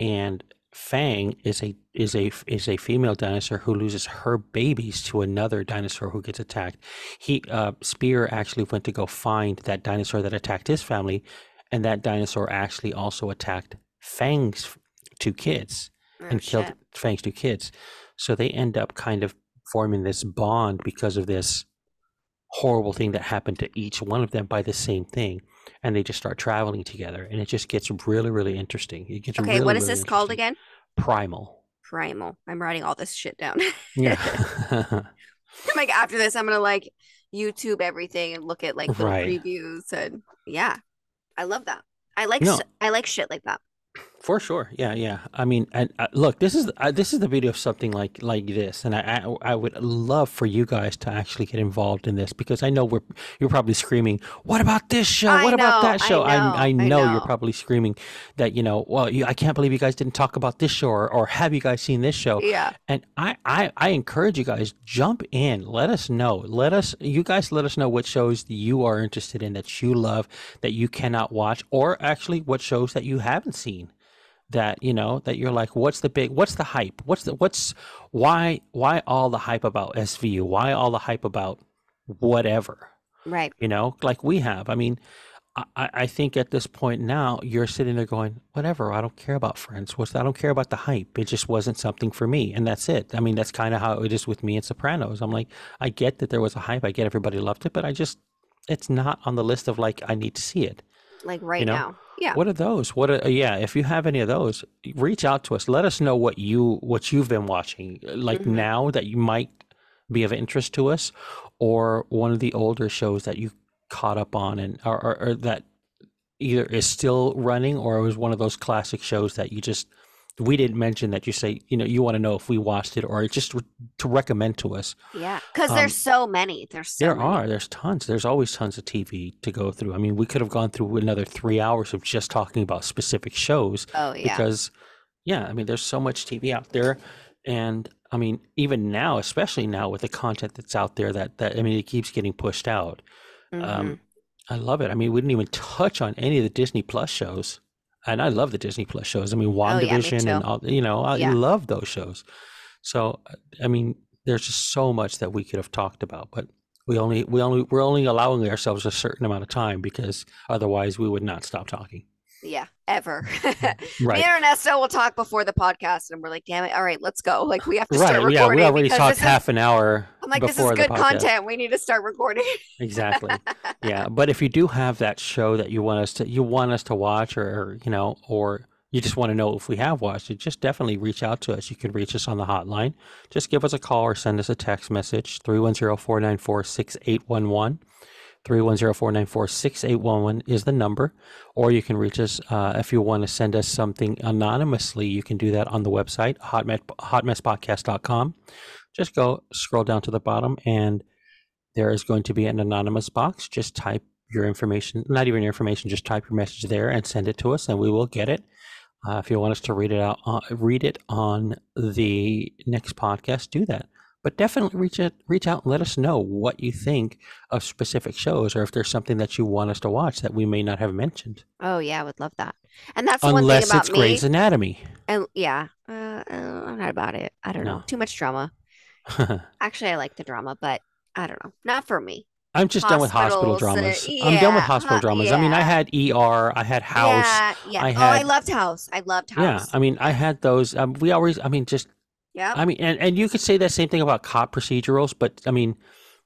And Fang is a is a is a female dinosaur who loses her babies to another dinosaur who gets attacked. He uh, Spear actually went to go find that dinosaur that attacked his family, and that dinosaur actually also attacked Fang's two kids and killed. Fang's two kids. So they end up kind of forming this bond because of this horrible thing that happened to each one of them by the same thing. And they just start traveling together, and it just gets really, really interesting. It gets Okay, really, what is really this called again? Primal. Primal. I'm writing all this shit down. Yeah. <laughs> <laughs> like after this, I'm gonna like YouTube everything and look at like little Right. previews and yeah, I love that. I like No. I like shit like that. For sure, yeah, yeah. I mean, and uh, look, this is uh, this is the beauty of something like like this, and I, I I would love for you guys to actually get involved in this because I know we're you're probably screaming, "What about this show? I What about know, that I show?" know, I I know know. you're probably screaming that you know, well, you, I can't believe you guys didn't talk about this show, or, or have you guys seen this show? Yeah. And I, I I encourage you guys jump in. Let us know. Let us you guys let us know what shows you are interested in that you love that you cannot watch, or actually what shows that you haven't seen that you know that you're like what's the big what's the hype? What's the what's why why all the hype about svu why all the hype about whatever? Right. you know like we have. I mean I, I think at this point now you're sitting there going whatever i don't care about friends. What's i don't care about the hype. It just wasn't something for me and that's it. I mean that's kind of how it is with me and sopranos. I'm like i get that there was a hype. I get everybody loved it but i just it's not on the list of like i need to see it Like right you know? now. Yeah. What are those? What are yeah? If you have any of those, reach out to us. Let us know what you what you've been watching, like Mhm. now that you might be of interest to us, or one of the older shows that you caught up on and or, or, or that either is still running or it was one of those classic shows that you just we didn't mention that you say you know you want to know if we watched it or just to recommend to us. Yeah. Because Um, there's so many. There's so There many. are. There's tons. There's always tons of TV to go through. I mean, we could have gone through another three hours of just talking about specific shows. Oh, yeah. Because, yeah, I mean, there's so much TV out there, and I mean, even now, especially now with the content that's out there, that that I mean, it keeps getting pushed out. Mhm. Um, I love it. I mean, we didn't even touch on any of the Disney Plus shows, and I love the Disney Plus shows. I mean, Oh, yeah, me WandaVision and all. You know, I Yeah. love those shows. So, I mean, there's just so much that we could have talked about, but we only we only we're only allowing ourselves a certain amount of time because otherwise we would not stop talking. Yeah. Ever. <laughs> Right. Me and Ernesto will talk before the podcast, and we're like, "Damn it! All right, let's go. Like, we have to Right. start recording. Yeah, we already talked this is- half an hour I'm like, "This is good content. We need to start recording." Exactly. <laughs> yeah, but if you do have that show that you want us to you want us to watch or, or you know or you just want to know if we have watched it, just definitely reach out to us. You can reach us on the hotline. Just give us a call or send us a text message 310-494-6811. 310-494-6811 is the number or you can reach us uh, if you want to send us something anonymously you can do that on the website hotmess, hotmesspodcast.com just go scroll down to the bottom and there is going to be an anonymous box. Just type your information, not even your information, just type your message there and send it to us, and we will get it. Uh, if you want us to read it out, uh, read it on the next podcast, do that. But definitely reach it, reach out and let us know what you think of specific shows, or if there's something that you want us to watch that we may not have mentioned. oh yeah, I would love that. And that's the one thing Unless about it's me. Grey's Anatomy. And yeah, uh, uh, I'm not about it. I don't know. Too much drama. <laughs> Actually, I like the drama, but I don't know. Not for me. I'm just done with hospital Hospitals, uh, dramas. I'm done with yeah, hospital huh, dramas. I mean, I yeah. had ER, I had House. Yeah, yeah. I oh, I had loved House. I loved House. Yeah, I mean, I had those. Um, we always, I mean, just Yeah. I mean, and, and you could say that same thing about cop procedurals, but I mean,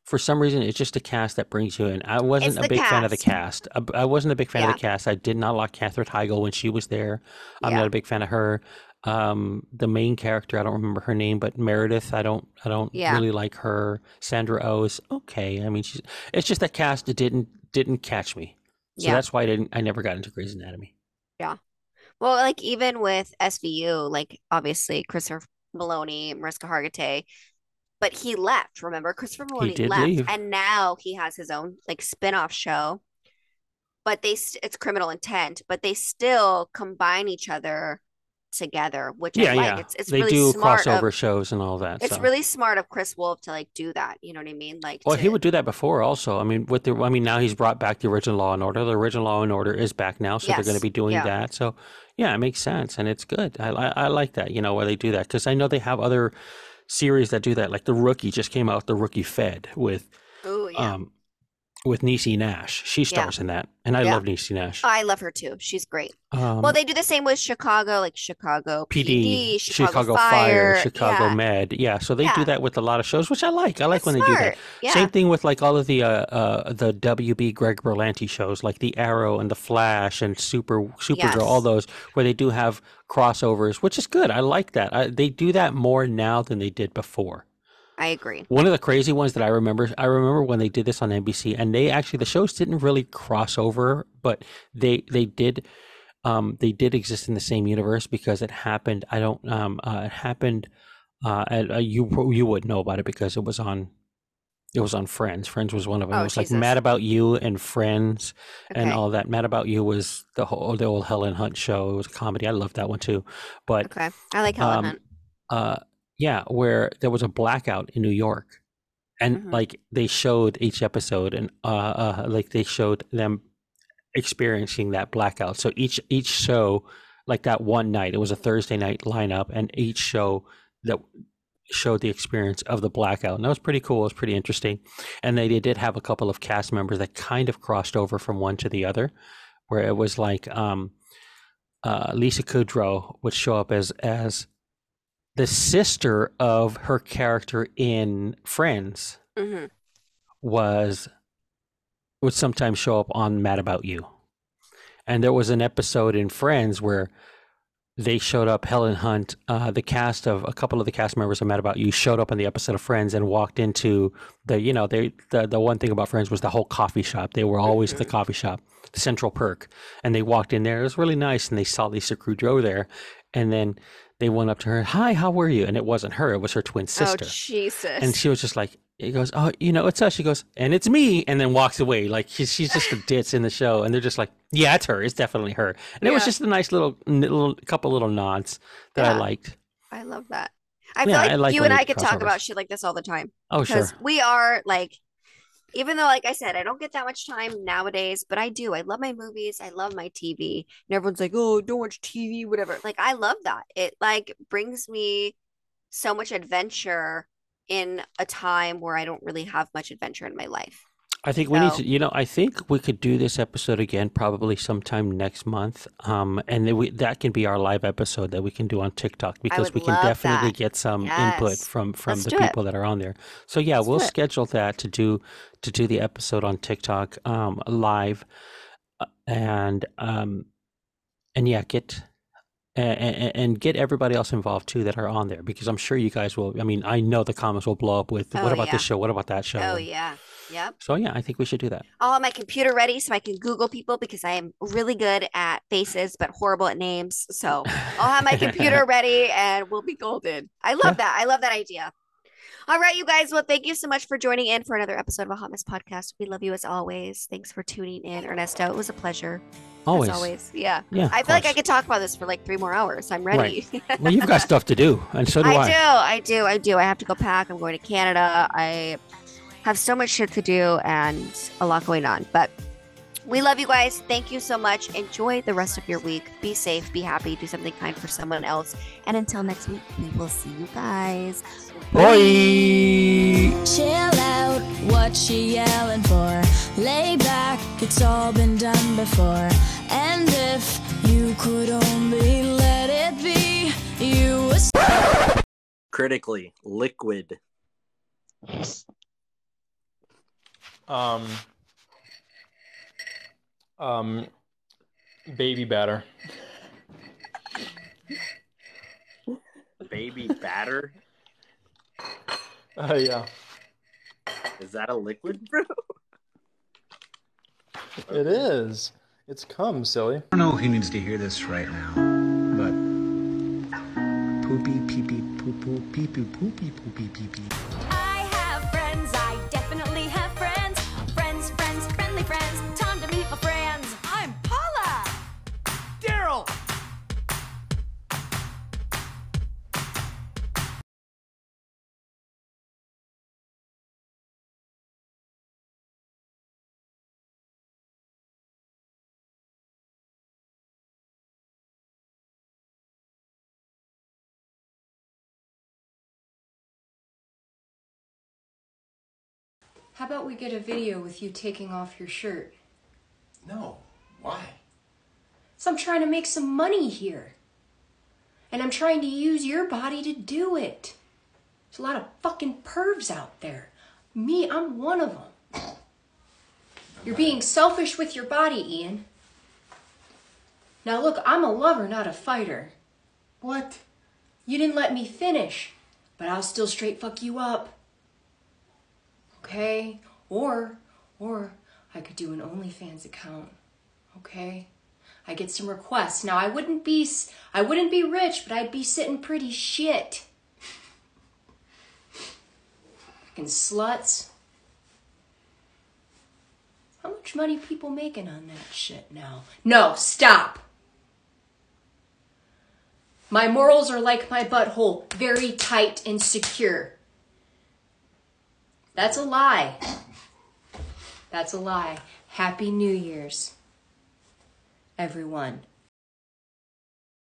for some reason, it's just a cast that brings you in. I wasn't It's a the big fan of the cast. cast. I, wasn't a big fan Yeah. of the cast. I did not like Katherine Heigl when she was there. I'm Yeah. not a big fan of her. Um, the main character, I don't remember her name, but Meredith, I don't, I don't Yeah. really like her. Sandra Oh is okay. I mean, she's. It's just that cast didn't didn't catch me. So Yeah. that's why I didn't. I never got into Grey's Anatomy. Yeah. Well, like even with SVU, like obviously Christopher Meloni, Mariska Hargitay, but he left. Remember, Christopher Meloni left, leave. and now he has his own like spin-off show. But they st- it's Criminal Intent, but they still combine each other together, which Yeah, I like. yeah. It's it's they really do smart crossover of, shows and all that. it's so. really smart of Chris Wolf to like do that. You know what I mean? Like Well, to, he would do that before also. I mean, with the I mean now he's brought back the original Law and Order. The original Law and Order is back now, so they're going to be doing yeah. that. So, yeah, it makes sense and it's good. I I, I like that, you know, where they do that because I know they have other series that do that. Like the Rookie just came out the Rookie Fed with Ooh, yeah. um with Niecy Nash. She stars in that, and I Yeah. love Niecy Nash. I love her too. She's great. Um, well, they do the same with Chicago, like Chicago PD, PD, Chicago, Fire, Fire, Chicago yeah. Med. Yeah, so they Yeah. do that with a lot of shows, which I like. I like That's when they do that. Yeah. Same thing with like all of the uh, uh the WB Greg Berlanti shows, like the Arrow and the Flash and Super Supergirl, all those where they do have crossovers, which is good. I like that. I, they do that more now than they did before. I agree. One of the crazy ones that I remember, I remember when they did this on NBC, and they actually the shows didn't really cross over, but they they did, um, they did exist in the same universe because it happened. I don't, um, uh, it happened. Uh, and, uh, you you would know about it because it was on, it was on Friends. Friends was one of them. Oh, it was like Mad About You and Friends and all that. Mad About You was the whole the old Helen Hunt show. It was a comedy. I loved that one too, but Okay. I like Helen um, Hunt. uh, yeah, where there was a blackout in New York, and Mhm. like they showed each episode, and uh, uh, like they showed them experiencing that blackout. So each each show, like that one night, it was a Thursday night lineup, and each show that showed the experience of the blackout, and that was pretty cool. It was pretty interesting, and they, they did have a couple of cast members that kind of crossed over from one to the other, where it was like um, uh, Lisa Kudrow would show up as as the sister of her character in Friends hmm was would sometimes show up on Mad About You. And there was an episode in Friends where they showed up, Helen Hunt, uh, the cast of a couple of the cast members of Mad About You showed up in the episode of Friends and walked into the, you know, they the, the one thing about Friends was the whole coffee shop. They were always at the coffee shop, the Central Perk. And they walked in there. It was really nice. And they saw Lisa Kudrow there. And then they went up to her, Hi, how were you? And it wasn't her, it was her twin oh, sister. Oh Jesus. And she was just like, he goes, oh, you know, it's us. She goes, and it's me, and then walks away. Like she's she's just a <sighs> ditz in the show, and they're just like, yeah, it's her. It's definitely her. And it was just a nice little little couple little nods that I liked. I love that. I feel Yeah, like, I like you and I could talk about shit like this all the time. Oh, because sure. we are like, even though, like I said, I don't get that much time nowadays, but I do. I love my movies. I love my TV. And everyone's like, oh, don't watch TV, whatever. Like, I love that. It like brings me so much adventure in a time where I don't really have much adventure in my life. I think we need to, you know, I think we could do this episode again probably sometime next month. Um, and then we, that can be our live episode that we can do on TikTok because we can definitely that. get some input from from Let's the do it. people that are on there. So yeah, Let's we'll schedule that to do to do the episode on TikTok um, live, uh, and um, and yeah, get. And, and get everybody else involved too that are on there because I'm sure you guys will. I mean, I know the comments will blow up with Oh, what about yeah. this show? What about that show? Oh, yeah. Yep. So yeah, I think we should do that. I'll have my computer ready so I can Google people because I am really good at faces but horrible at names. So I'll have my computer <laughs> ready and we'll be golden. I love that. I love that idea. All right, you guys. Well, thank you so much for joining in for another episode of a Hot Mess podcast. We love you as always. Thanks for tuning in, Ernesto. It was a pleasure. Always. As always. Yeah. Yeah, I feel like I course. could talk about this for like three more hours. I'm ready. Well, you've got <laughs> stuff to do, and so do I. I do. I do. I do. I have to go pack. I'm going to Canada. I have so much shit to do and a lot going on. But we love you guys. Thank you so much. Enjoy the rest of your week. Be safe. Be happy. Do something kind for someone else. And until next week, we will see you guys. Bye. Chill out, what she yelling for? Lay back, it's all been done before. And if you could only let it be, you would. Critically, liquid. Um, um, baby batter. Baby batter. Uh, yeah, Is that a liquid, <laughs> bro? it is. It's cum, silly. I don't know who needs to hear this right now, but poopy pee pee poo poo pee pee poopy poopy pee pee. How about we get a video with you taking off your shirt? No. Why? So I'm trying to make some money here. And I'm trying to use your body to do it. There's a lot of fucking pervs out there. Me, I'm one of them. <coughs> You're being selfish with your body, Ian. Now look, I'm a lover, not a fighter. What? You didn't let me finish, but I'll still straight fuck you up. Okay? Or, or I could do an OnlyFans account. Okay? I get some requests. Now I wouldn't be, I wouldn't be rich, but I'd be sitting pretty shit. Fucking sluts. How much money people making on that shit now? No, stop. My morals are like my butthole, very tight and secure. That's a lie. That's a lie. Happy New Year's, everyone.